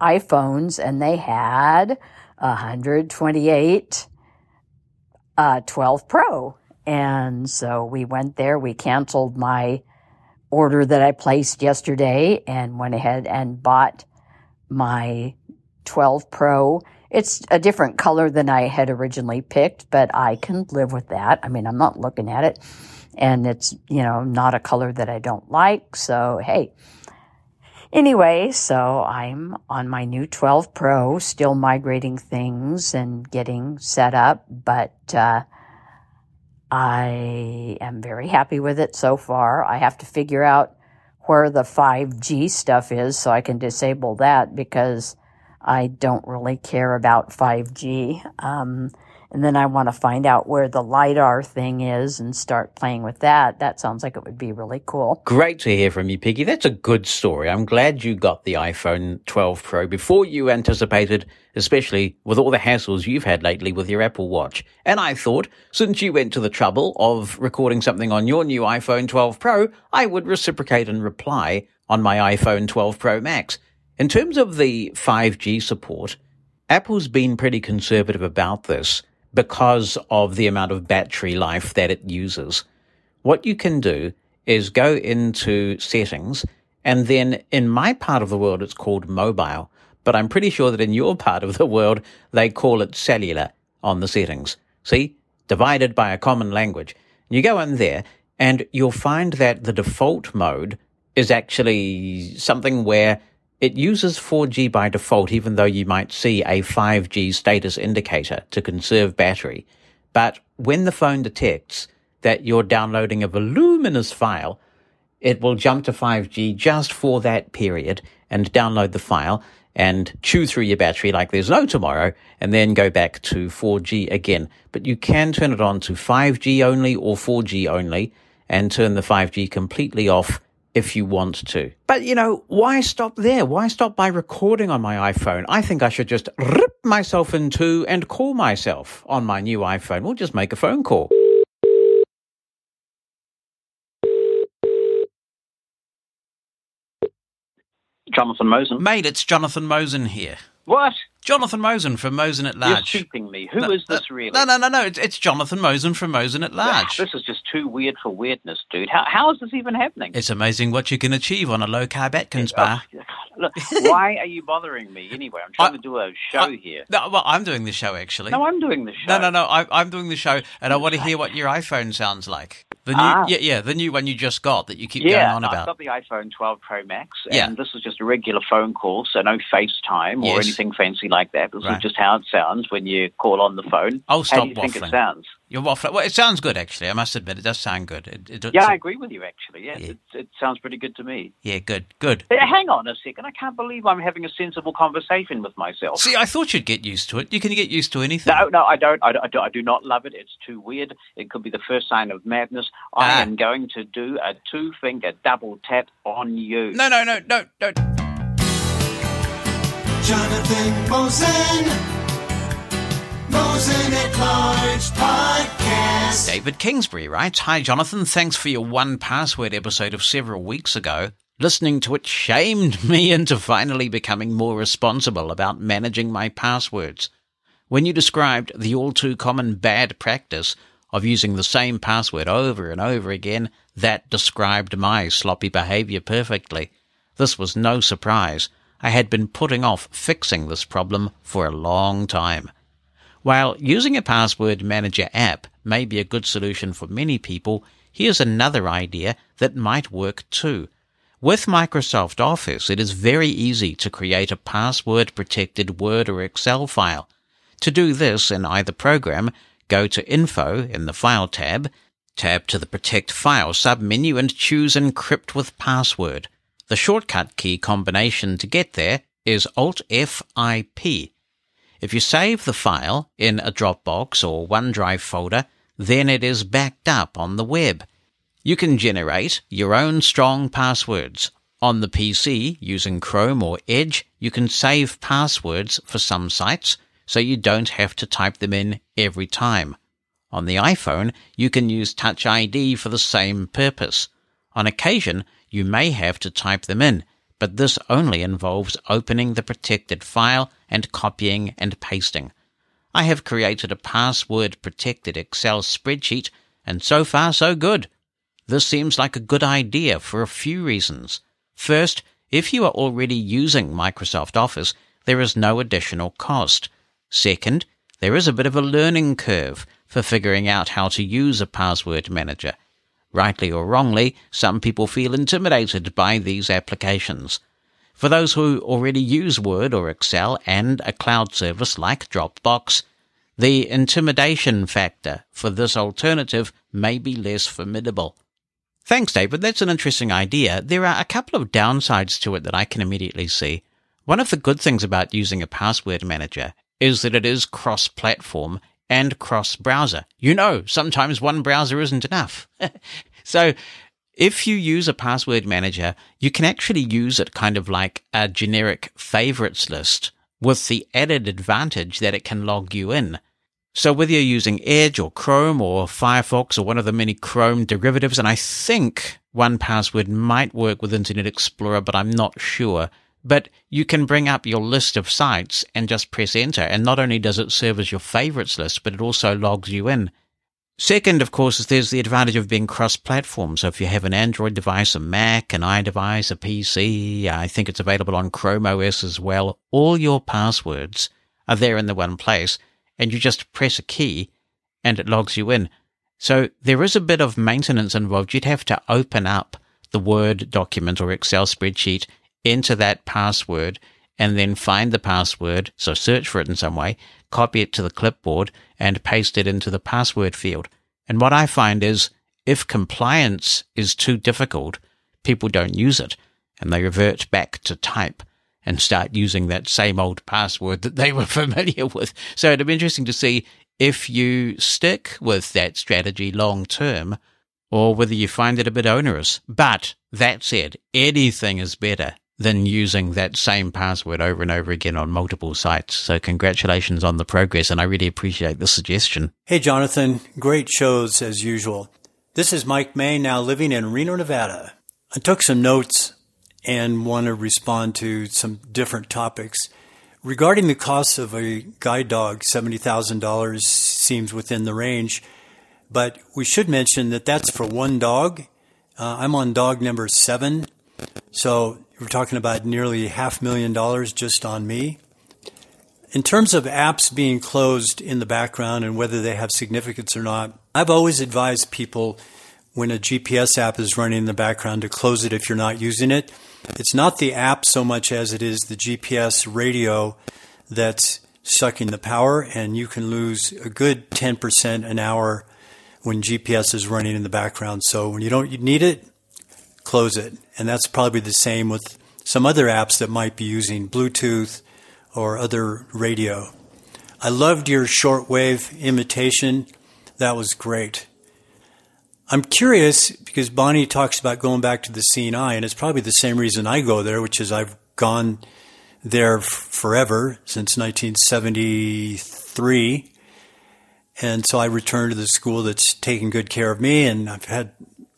iPhones and they had 128 uh, 12 Pro. And so we went there, we canceled my order that I placed yesterday and went ahead and bought my 12 Pro. It's a different color than I had originally picked, but I can live with that. I mean, I'm not looking at it and it's, you know, not a color that I don't like. So, hey, Anyway, so I'm on my new 12 Pro, still migrating things and getting set up, but uh, I am very happy with it so far. I have to figure out where the 5G stuff is so I can disable that because I don't really care about 5G. Um, and then I want to find out where the LiDAR thing is and start playing with that. That sounds like it would be really cool. Great to hear from you, Peggy. That's a good story. I'm glad you got the iPhone 12 Pro before you anticipated, especially with all the hassles you've had lately with your Apple Watch. And I thought, since you went to the trouble of recording something on your new iPhone 12 Pro, I would reciprocate and reply on my iPhone 12 Pro Max. In terms of the 5G support, Apple's been pretty conservative about this because of the amount of battery life that it uses. What you can do is go into settings and then in my part of the world it's called mobile, but I'm pretty sure that in your part of the world they call it cellular on the settings. See? Divided by a common language. You go in there and you'll find that the default mode is actually something where it uses 4G by default, even though you might see a 5G status indicator to conserve battery. But when the phone detects that you're downloading a voluminous file, it will jump to 5G just for that period and download the file and chew through your battery like there's no tomorrow and then go back to 4G again. But you can turn it on to 5G only or 4G only and turn the 5G completely off if you want to. But you know, why stop there? Why stop by recording on my iPhone? I think I should just rip myself in two and call myself on my new iPhone. We'll just make a phone call. Jonathan Mosen. Mate, it's Jonathan Mosen here. What? Jonathan Mosen from Mosen at Large. You're Large. cheaping me. Who is No, this really? No, no, no, no. It's, it's Jonathan Mosen from Mosen at Large. This is just too weird for weirdness, dude. How, how is this even happening? It's amazing what you can achieve on a low carb Atkins bar. Oh, look, why are you bothering me anyway? I'm trying to do a show here. No, well, I'm doing the show actually. No, I'm doing the show. No, no, no. I, I'm doing the show, and I want to hear what your iPhone sounds like. The new, Ah. yeah, yeah, the new one you just got that you keep yeah, going on about. I've about. got the iPhone 12 Pro Max, and Yeah. this is just a regular phone call, so no FaceTime or Yes. anything fancy like that. This Right. is just how it sounds when you call on the phone. Oh, How stop do you think it sounds? You're waffling. Well, it sounds good actually. I must admit, it does sound good. It, it, Yeah, I agree with you, actually. Yeah, It, it sounds pretty good to me. yeah, good, good. Hey, hang on a second. I can't believe I'm having a sensible conversation with myself. See, I thought you'd get used to it. You can get used to anything. No, no, I don't. I, don't- I do, I do not love it. It's too weird. It could be the first sign of madness. I Ah. am going to do a two finger double tap on you. No, no, no, no, no. Jonathan Mosen. David Kingsbury writes Hi, Jonathan. Thanks for your 1Password episode of several weeks ago. Listening to it shamed me into finally becoming more responsible about managing my passwords. When you described the all too common bad practice of using the same password over and over again, that described my sloppy behavior perfectly. This was no surprise. I had been putting off fixing this problem for a long time. While using a password manager app may be a good solution for many people, here's another idea that might work too. With Microsoft Office, it is very easy to create a password protected Word or Excel file. To do this in either program, go to Info in the File tab, tab to the Protect File submenu and choose Encrypt with Password. The shortcut key combination to get there is Alt FIP. If you save the file in a Dropbox or OneDrive folder, then it is backed up on the web. You can generate your own strong passwords. On the PC, using Chrome or Edge, you can save passwords for some sites, so you don't have to type them in every time. On the iPhone, you can use Touch ID for the same purpose. On occasion, you may have to type them in, but this only involves opening the protected file and copying and pasting. I have created a password protected Excel spreadsheet, and so far so good. This seems like a good idea for a few reasons. First, if you are already using Microsoft Office, there is no additional cost. Second, there is a bit of a learning curve for figuring out how to use a password manager. Rightly or wrongly, some people feel intimidated by these applications. For those who already use Word or Excel and a cloud service like Dropbox, the intimidation factor for this alternative may be less formidable. Thanks, David. That's an interesting idea. There are a couple of downsides to it that I can immediately see. One of the good things about using a password manager is that it is cross platform and cross browser. You know, sometimes one browser isn't enough. so if you use a password manager, you can actually use it kind of like a generic favorites list with the added advantage that it can log you in. So whether you're using Edge or Chrome or Firefox or one of the many Chrome derivatives, and I think 1Password might work with Internet Explorer, but I'm not sure. But you can bring up your list of sites and just press enter. And not only does it serve as your favorites list, but it also logs you in. Second, of course, is there's the advantage of being cross-platform. So if you have an Android device, a Mac, an iDevice, a PC, I think it's available on Chrome OS as well. All your passwords are there in the one place and you just press a key and it logs you in. So there is a bit of maintenance involved. You'd have to open up the Word document or Excel spreadsheet into that password and then find the password. So search for it in some way, copy it to the clipboard and paste it into the password field. And what I find is if compliance is too difficult, people don't use it and they revert back to type and start using that same old password that they were familiar with. So it'd be interesting to see if you stick with that strategy long term or whether you find it a bit onerous. But that said, anything is better than using that same password over and over again on multiple sites. So congratulations on the progress and I really appreciate the suggestion. Hey, Jonathan. Great shows as usual. This is Mike May, now living in Reno, Nevada. I took some notes and want to respond to some different topics. Regarding the cost of a guide dog, $70,000 seems within the range, but we should mention that that's for one dog. Uh, I'm on dog number seven, so we're talking about nearly half million dollars just on me. In terms of apps being closed in the background and whether they have significance or not, I've always advised people when a GPS app is running in the background to close it if you're not using it it's not the app so much as it is the GPS radio that's sucking the power, and you can lose a good 10% an hour when GPS is running in the background. So when you don't need it, close it. And that's probably the same with some other apps that might be using Bluetooth or other radio. I loved your shortwave imitation. That was great. I'm curious because Bonnie talks about going back to the CNI, and it's probably the same reason I go there, which is I've gone there f- forever since 1973. And so I returned to the school that's taken good care of me and I've had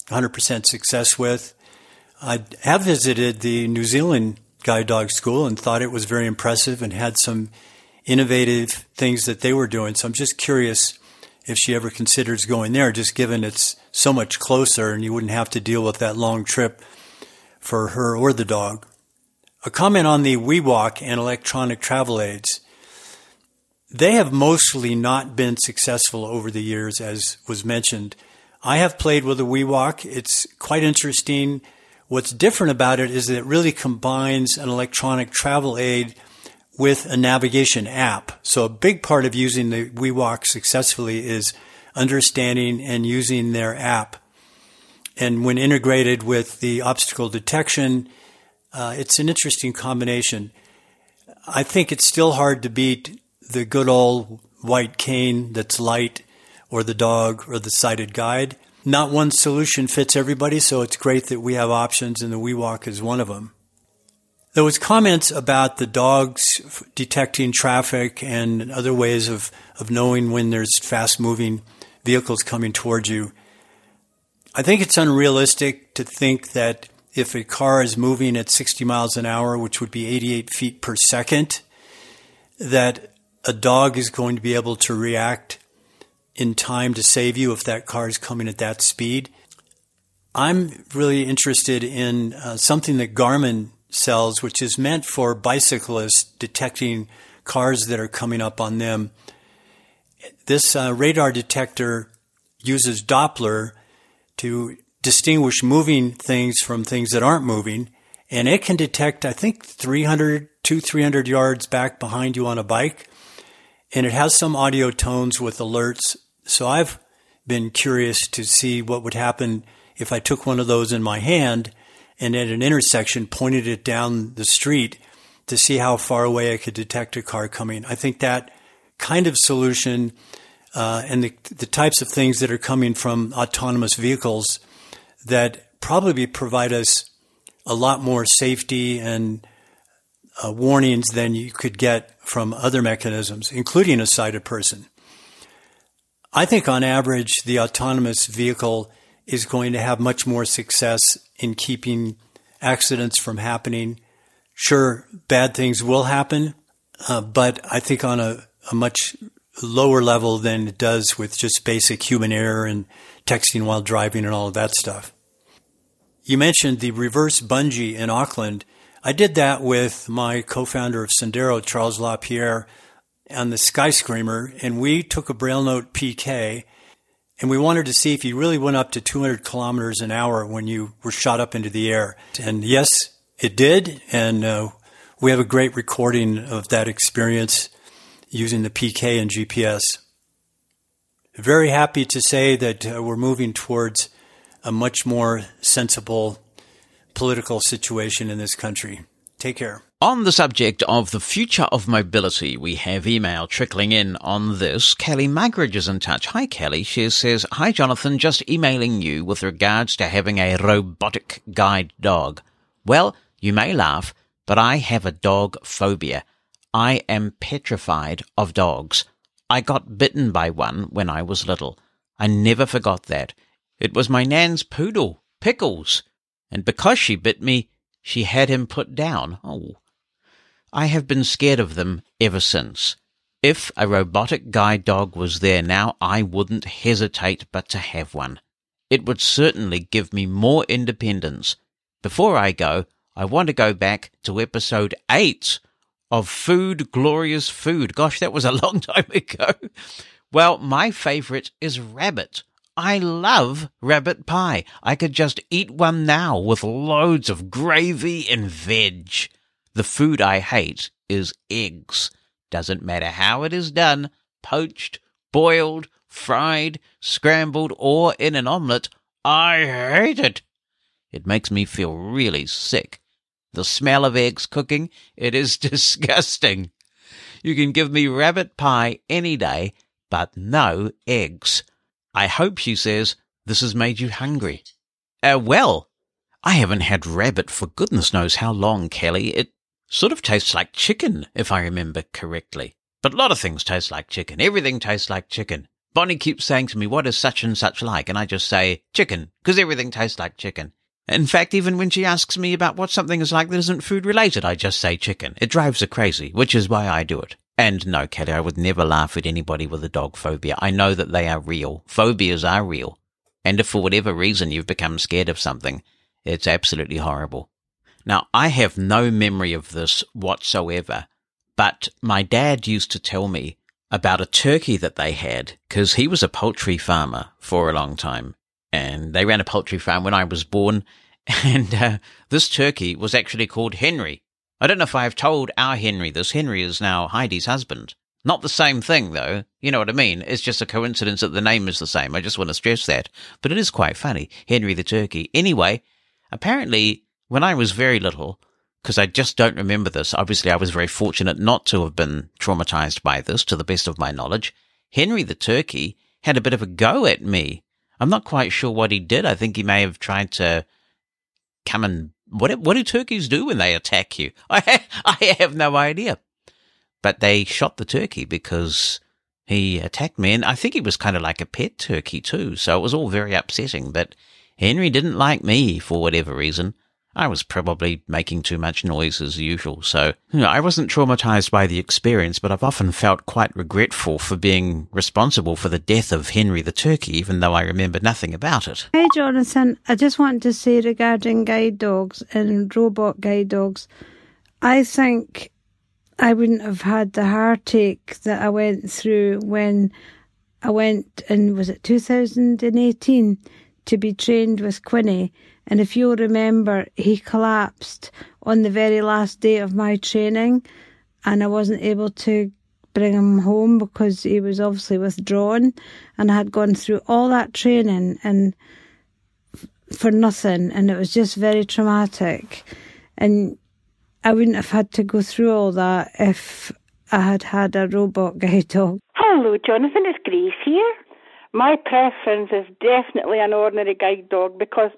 100% success with. I have visited the New Zealand guide dog school and thought it was very impressive and had some innovative things that they were doing. So I'm just curious if she ever considers going there, just given it's so much closer and you wouldn't have to deal with that long trip for her or the dog. A comment on the WeWalk and electronic travel aids. They have mostly not been successful over the years, as was mentioned. I have played with a WeWalk. It's quite interesting. What's different about it is that it really combines an electronic travel aid with a navigation app. So a big part of using the WeWalk successfully is understanding and using their app. And when integrated with the obstacle detection, uh, it's an interesting combination. I think it's still hard to beat the good old white cane that's light or the dog or the sighted guide. Not one solution fits everybody, so it's great that we have options and the WeWalk is one of them. There was comments about the dogs detecting traffic and other ways of, of knowing when there's fast moving vehicles coming towards you. I think it's unrealistic to think that if a car is moving at 60 miles an hour, which would be 88 feet per second, that a dog is going to be able to react in time to save you if that car is coming at that speed. I'm really interested in uh, something that Garmin sells, which is meant for bicyclists detecting cars that are coming up on them. This uh, radar detector uses Doppler to distinguish moving things from things that aren't moving, and it can detect, I think, 300, to 300 yards back behind you on a bike. And it has some audio tones with alerts. So I've been curious to see what would happen if I took one of those in my hand and at an intersection pointed it down the street to see how far away I could detect a car coming. I think that kind of solution uh, and the, the types of things that are coming from autonomous vehicles that probably provide us a lot more safety and uh, warnings than you could get from other mechanisms, including a sighted person. I think on average, the autonomous vehicle is going to have much more success in keeping accidents from happening. Sure, bad things will happen, uh, but I think on a, a much lower level than it does with just basic human error and texting while driving and all of that stuff. You mentioned the reverse bungee in Auckland. I did that with my co-founder of Sendero, Charles LaPierre, on the Skyscreamer, and we took a Braille Note PK, and we wanted to see if you really went up to 200 kilometers an hour when you were shot up into the air. And yes, it did, and uh, we have a great recording of that experience using the PK and GPS. Very happy to say that uh, we're moving towards a much more sensible political situation in this country. Take care. On the subject of the future of mobility, we have email trickling in on this. Kelly Muggeridge is in touch. Hi, Kelly. She says, Hi, Jonathan. Just emailing you with regards to having a robotic guide dog. Well, you may laugh, but I have a dog phobia. I am petrified of dogs. I got bitten by one when I was little. I never forgot that. It was my nan's poodle, Pickles, and because she bit me, she had him put down. Oh. I have been scared of them ever since. If a robotic guide dog was there now, I wouldn't hesitate but to have one. It would certainly give me more independence. Before I go, I want to go back to episode 8 of Food, Glorious Food. Gosh, that was a long time ago. Well, my favorite is rabbit. I love rabbit pie. I could just eat one now with loads of gravy and veg. The food I hate is eggs. Doesn't matter how it is done, poached, boiled, fried, scrambled, or in an omelette. I hate it. It makes me feel really sick. The smell of eggs cooking, it is disgusting. You can give me rabbit pie any day, but no eggs. I hope, she says, this has made you hungry. Uh, well, I haven't had rabbit for goodness knows how long, Kelly. It sort of tastes like chicken, if I remember correctly. But a lot of things taste like chicken. Everything tastes like chicken. Bonnie keeps saying to me, what is such and such like? And I just say, chicken, because everything tastes like chicken. In fact, even when she asks me about what something is like that isn't food related, I just say chicken. It drives her crazy, which is why I do it. And no, Kelly, I would never laugh at anybody with a dog phobia. I know that they are real. Phobias are real. And if for whatever reason you've become scared of something, it's absolutely horrible. Now, I have no memory of this whatsoever, but my dad used to tell me about a turkey that they had because he was a poultry farmer for a long time and they ran a poultry farm when I was born. And uh, this turkey was actually called Henry. I don't know if I have told our Henry this. Henry is now Heidi's husband. Not the same thing, though. You know what I mean? It's just a coincidence that the name is the same. I just want to stress that. But it is quite funny. Henry the turkey. Anyway, apparently, when I was very little, because I just don't remember this, obviously I was very fortunate not to have been traumatized by this, to the best of my knowledge. Henry the turkey had a bit of a go at me I'm not quite sure what he did. I think he may have tried to come and what what do turkeys do when they attack you? I I have no idea. But they shot the turkey because he attacked me, and I think he was kind of like a pet turkey too. So it was all very upsetting. But Henry didn't like me for whatever reason. I was probably making too much noise as usual, so you know, I wasn't traumatized by the experience, but I've often felt quite regretful for being responsible for the death of Henry the turkey, even though I remember nothing about it. Hey Jonathan, I just want to say regarding guide dogs and robot guide dogs, I think I wouldn't have had the heartache that I went through when I went in, was it 2018, to be trained with Quinny And if you'll remember, he collapsed on the very last day of my training, and I wasn't able to bring him home because he was obviously withdrawn, and I had gone through all that training and for nothing, and it was just very traumatic. And I wouldn't have had to go through all that if I had had a robot guide dog. Hello, Jonathan. It's Grace here. My preference is definitely an ordinary guide dog because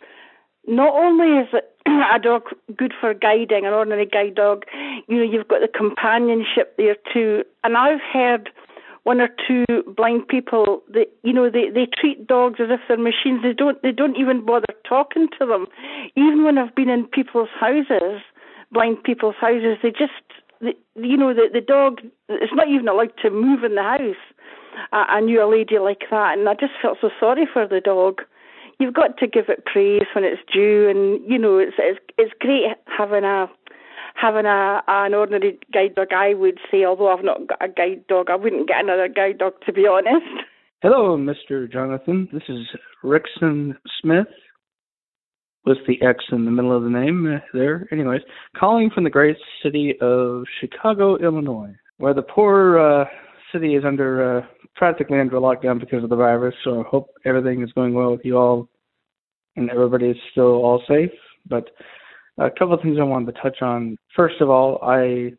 not only is a dog good for guiding, an ordinary guide dog, you know, you've got the companionship there too. And I've heard one or two blind people that you know they they treat dogs as if they're machines. They don't they don't even bother talking to them. Even when i've been in people's houses blind people's houses they just the, you know the the dog it's not even allowed to move in the house I, I knew a lady like that. And i just felt so sorry for the dog you've got to give it praise when it's due and you know it's it's it's great having a having a an ordinary guide dog, I would say, although I've not got a guide dog, I wouldn't get another guide dog to be honest. Hello, Mr. Jonathan. This is Rickson Smith with the X in the middle of the name uh, there. Anyways, calling from the great city of Chicago, Illinois, where the poor uh, city is under uh, practically under lockdown because of the virus. So I hope everything is going well with you all and everybody is still all safe. But a couple of things I wanted to touch on. First of all, I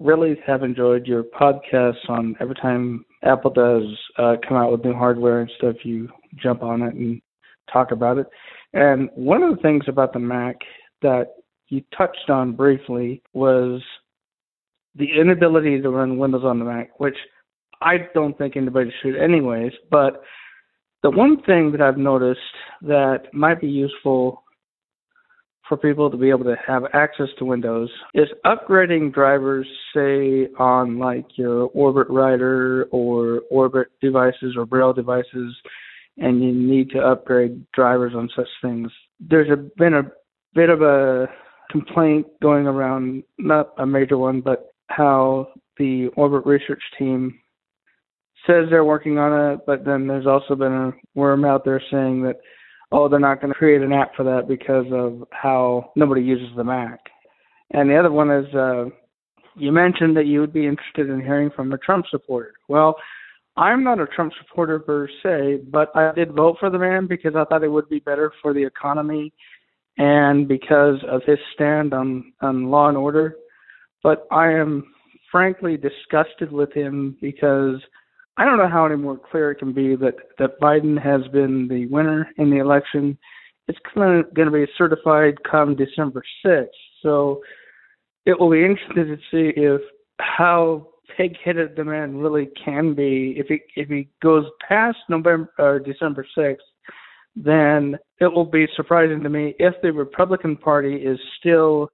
really have enjoyed your podcasts on every time Apple does uh, come out with new hardware and stuff, you jump on it and talk about it. And one of the things about the Mac that you touched on briefly was the inability to run Windows on the Mac, which I don't think anybody should anyways. But the one thing that I've noticed that might be useful for people to be able to have access to Windows is upgrading drivers, say on like your Orbit Writer or Orbit devices or Braille devices, and you need to upgrade drivers on such things. There's a, been a bit of a complaint going around, not a major one, but how the Orbit research team says they're working on it, but then there's also been a worm out there saying that oh, they're not going to create an app for that because of how nobody uses the Mac. And the other one is uh, you mentioned that you would be interested in hearing from a Trump supporter. Well, I'm not a Trump supporter per se, but I did vote for the man because I thought it would be better for the economy and because of his stand on, on law and order. But I am frankly disgusted with him because – I don't know how any more clear it can be that that Biden has been the winner in the election. It's going to be certified come December 6th. So it will be interesting to see if how pig-headed the man really can be. If he if he goes past November or December 6th, then it will be surprising to me if the Republican Party is still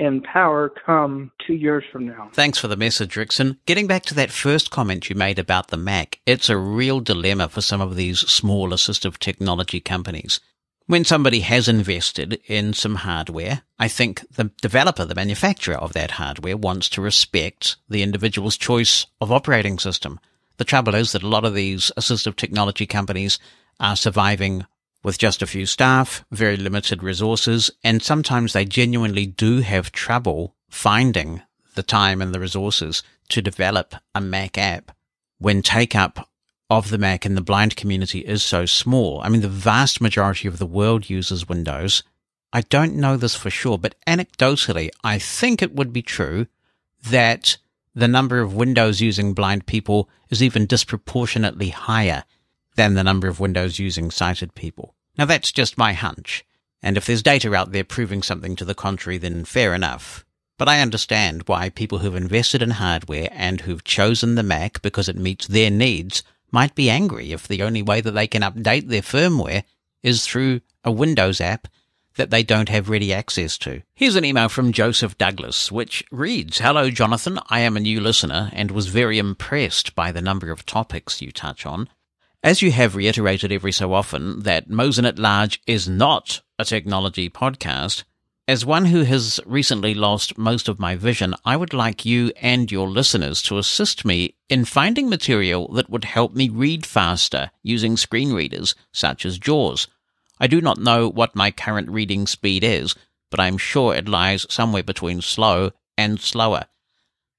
in power come two years from now. Thanks for the message, Rickson. Getting back to that first comment you made about the Mac, it's a real dilemma for some of these small assistive technology companies. When somebody has invested in some hardware, I think the developer, the manufacturer of that hardware wants to respect the individual's choice of operating system. The trouble is that a lot of these assistive technology companies are surviving with just a few staff, very limited resources, and sometimes they genuinely do have trouble finding the time and the resources to develop a Mac app when take up of the Mac in the blind community is so small. I mean, the vast majority of the world uses Windows. I don't know this for sure, but anecdotally, I think it would be true that the number of Windows using blind people is even disproportionately higher than the number of Windows using sighted people. Now that's just my hunch, and if there's data out there proving something to the contrary, then fair enough. But I understand why people who've invested in hardware and who've chosen the Mac because it meets their needs might be angry if the only way that they can update their firmware is through a Windows app that they don't have ready access to. Here's an email from Joseph Douglas, which reads, Hello, Jonathan. I am a new listener and was very impressed by the number of topics you touch on. As you have reiterated every so often that Mosen at Large is not a technology podcast, as one who has recently lost most of my vision, I would like you and your listeners to assist me in finding material that would help me read faster using screen readers such as JAWS. I do not know what my current reading speed is, but I'm sure it lies somewhere between slow and slower.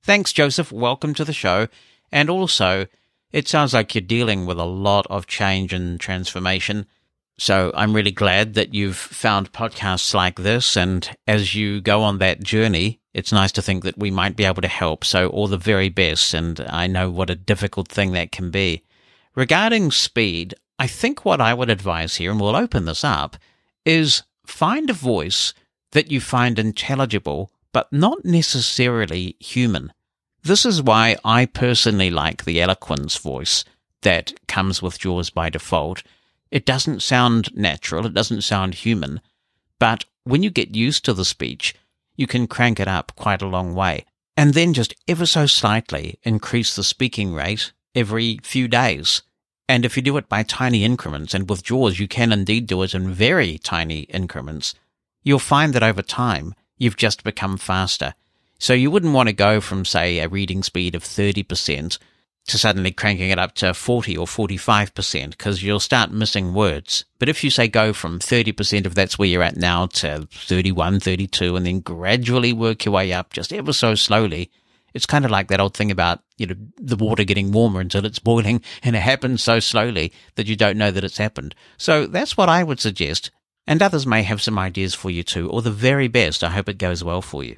Thanks, Joseph. Welcome to the show. And also, it sounds like you're dealing with a lot of change and transformation. So I'm really glad that you've found podcasts like this. And as you go on that journey, it's nice to think that we might be able to help. So all the very best. And I know what a difficult thing that can be. Regarding speed, I think what I would advise here, and we'll open this up, is find a voice that you find intelligible, but not necessarily human. This is why I personally like the eloquence voice that comes with Jaws by default. It doesn't sound natural, it doesn't sound human, but when you get used to the speech, you can crank it up quite a long way. And then just ever so slightly increase the speaking rate every few days. And if you do it by tiny increments, and with Jaws you can indeed do it in very tiny increments, you'll find that over time you've just become faster. So you wouldn't want to go from, say, a reading speed of 30% to suddenly cranking it up to 40 or 45% because you'll start missing words. But if you say go from 30% if that's where you're at now to 31, 32 and then gradually work your way up just ever so slowly, it's kind of like that old thing about, you know, the water getting warmer until it's boiling and it happens so slowly that you don't know that it's happened. So that's what I would suggest. And others may have some ideas for you too, or the very best. I hope it goes well for you.